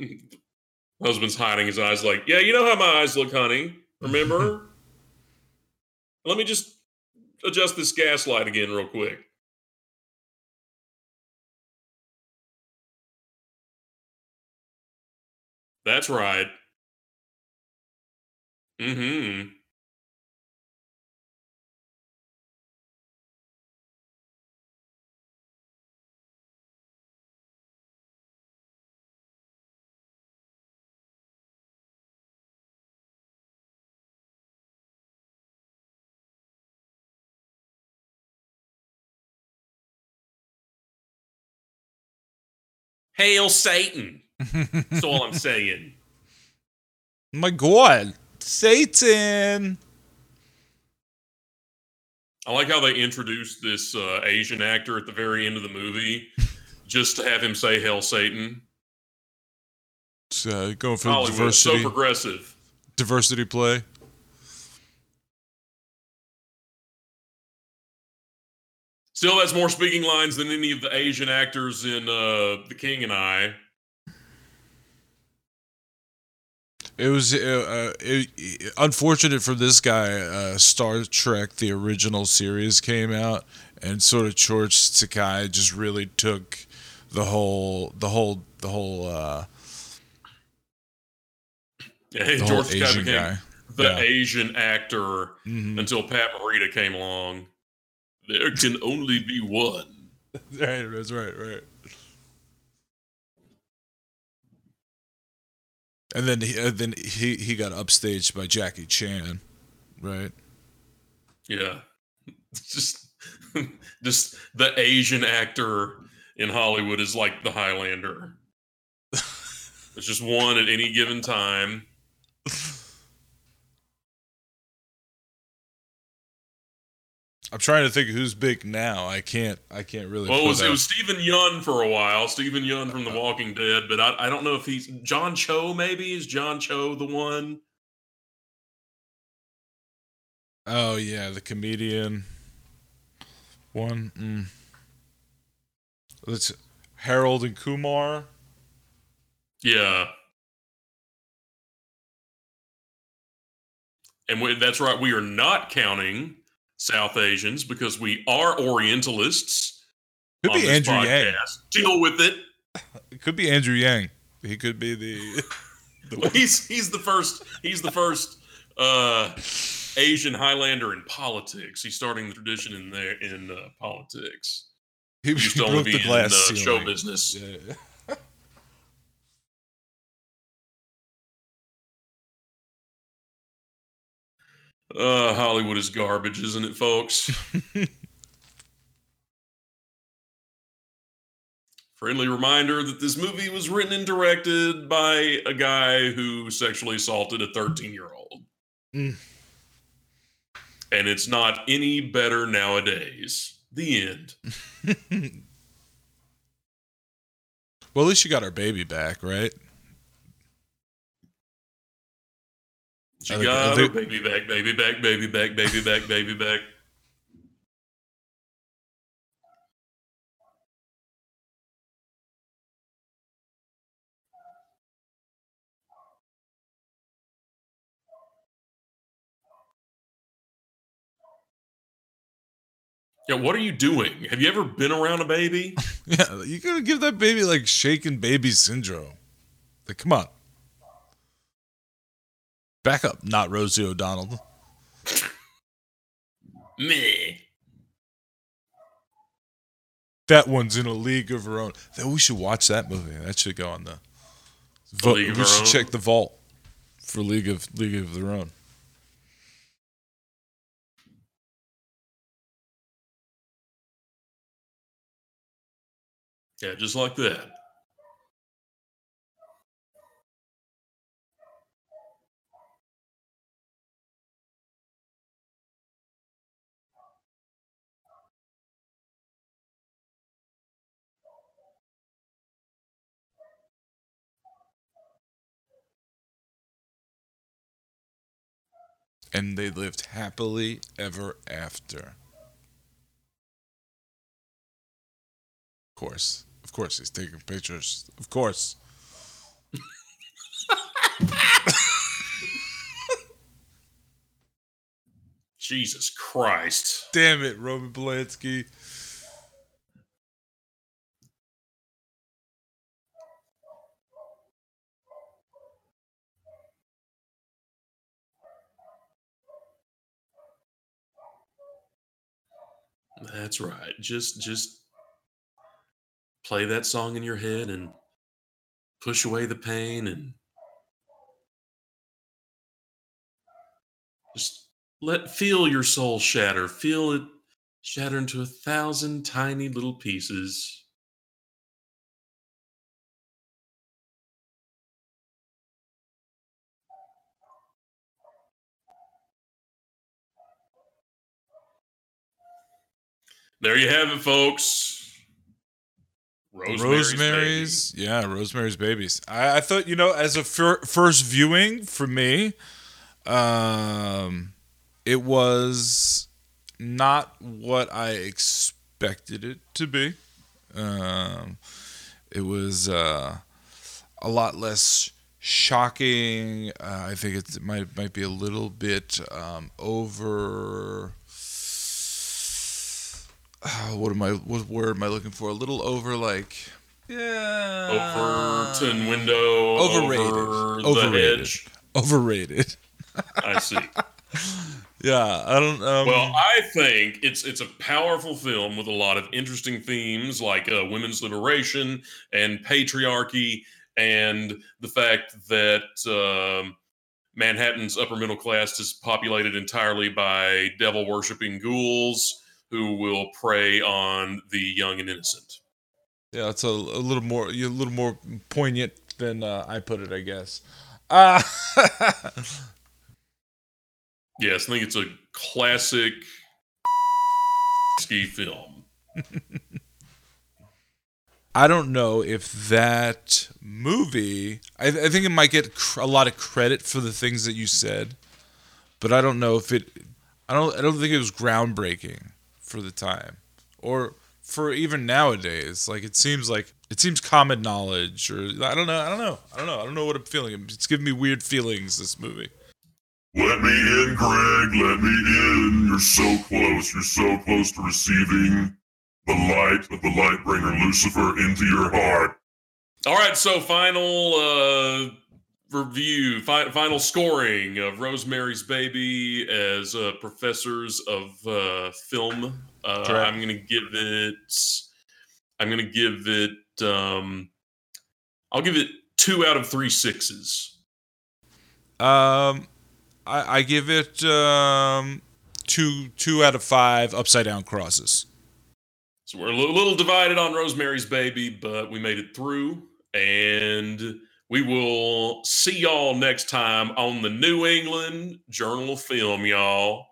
Husband's hiding his eyes, like, yeah, you know how my eyes look, honey. Remember? Let me just adjust this gaslight again, real quick. That's right. Mm-hmm. Hail Satan. That's all I'm saying. My God, Satan! I like how they introduced this uh, Asian actor at the very end of the movie just to have him say Hail Satan. It's, uh, going for Hollywood, diversity, so progressive. diversity play. Still, that's more speaking lines than any of the Asian actors in uh, The King and I. It was uh, uh, it, unfortunate for this guy. Uh, Star Trek, the original series, came out, and sort of George Takei just really took the whole, the whole, the whole, uh, Yeah, the whole George Takei Asian became guy. the Yeah. Asian actor Mhm. until Pat Morita came along. There can only be one. Right, that's right, right. And then he, uh, then he he got upstaged by Jackie Chan, right? Yeah, just just the Asian actor in Hollywood is like the Highlander. It's just one at any given time. I'm trying to think who's big now. I can't. I can't really. Well, it was, it was Steven Yeun for a while. Steven Yeun from The Walking Dead, but I, I don't know if he's John Cho. Maybe is John Cho the one? Oh yeah, the comedian one. Mm. Let's Harold and Kumar. Yeah. And we, that's right. We are not counting South Asians because we are Orientalists. Could be this Andrew Yang. Deal with it. It could be Andrew Yang. He could be the. the He's he's the first. He's the first uh, Asian Highlander in politics. He's starting the tradition in there in uh, politics. he, He used to he only broke be the in uh, show business. Yeah. Uh, Hollywood is garbage, isn't it, folks? Friendly reminder that this movie was written and directed by a guy who sexually assaulted a 13 year old. Mm. And it's not any better nowadays. The end. Well, at least you got our baby back, right? She got her baby back, baby back, baby back, baby back, baby back. Yeah, what are you doing? Have you ever been around a baby? Yeah, you gotta give that baby like shaken baby syndrome. Like, come on. Back up, not Rosie O'Donnell. Me. That one's in a league of her own. Then we should watch that movie. That should go on the. Vo- we should check the vault for League of League of Their Own. Yeah, just like that. And they lived happily ever after. Of course. Of course, he's taking pictures. Of course. Jesus Christ. Damn it, Roman Polanski. That's right. Just just play that song in your head and push away the pain and just let feel your soul shatter. Feel it shatter into a thousand tiny little pieces. There you have it, folks. Rosemary's, Rosemary's, yeah, Rosemary's Babies. I, I thought, you know, as a fir- first viewing for me, um, it was not what I expected it to be. Um, it was uh, a lot less shocking. Uh, I think it might might be a little bit um, over. Uh, what am I? What word am I looking for? A little over, like yeah, Overton window. Overrated. Over the Overrated. overrated. I see. Yeah, I don't. Um, Well, I think it's it's a powerful film with a lot of interesting themes like uh, women's liberation and patriarchy, and the fact that um, Manhattan's upper middle class is populated entirely by devil worshipping ghouls who will prey on the young and innocent. yeah, it's a, a little more, a little more poignant than uh, I put it, I guess. Uh, Yes, I think it's a classic ski film. I don't know if that movie. I, I think it might get cr- a lot of credit for the things that you said, but I don't know if it. I don't. I don't think it was groundbreaking for the time, or for even nowadays. Like it seems like it seems common knowledge, or I don't know. I don't know. I don't know. I don't know what I'm feeling. It's giving me weird feelings. This movie. Let me in, Greg. Let me in. You're so close. You're so close to receiving the light of the light bringer Lucifer into your heart. All right, so final uh, review, fi- final scoring of Rosemary's Baby as uh, professors of uh, film. Uh. I'm gonna give it. I'm gonna give it. Um, I'll give it two out of three sixes. Um, I, I give it um two two out of five upside down crosses. So we're a little divided on Rosemary's Baby, but we made it through, and we will see y'all next time on the New England Journal of Film, y'all.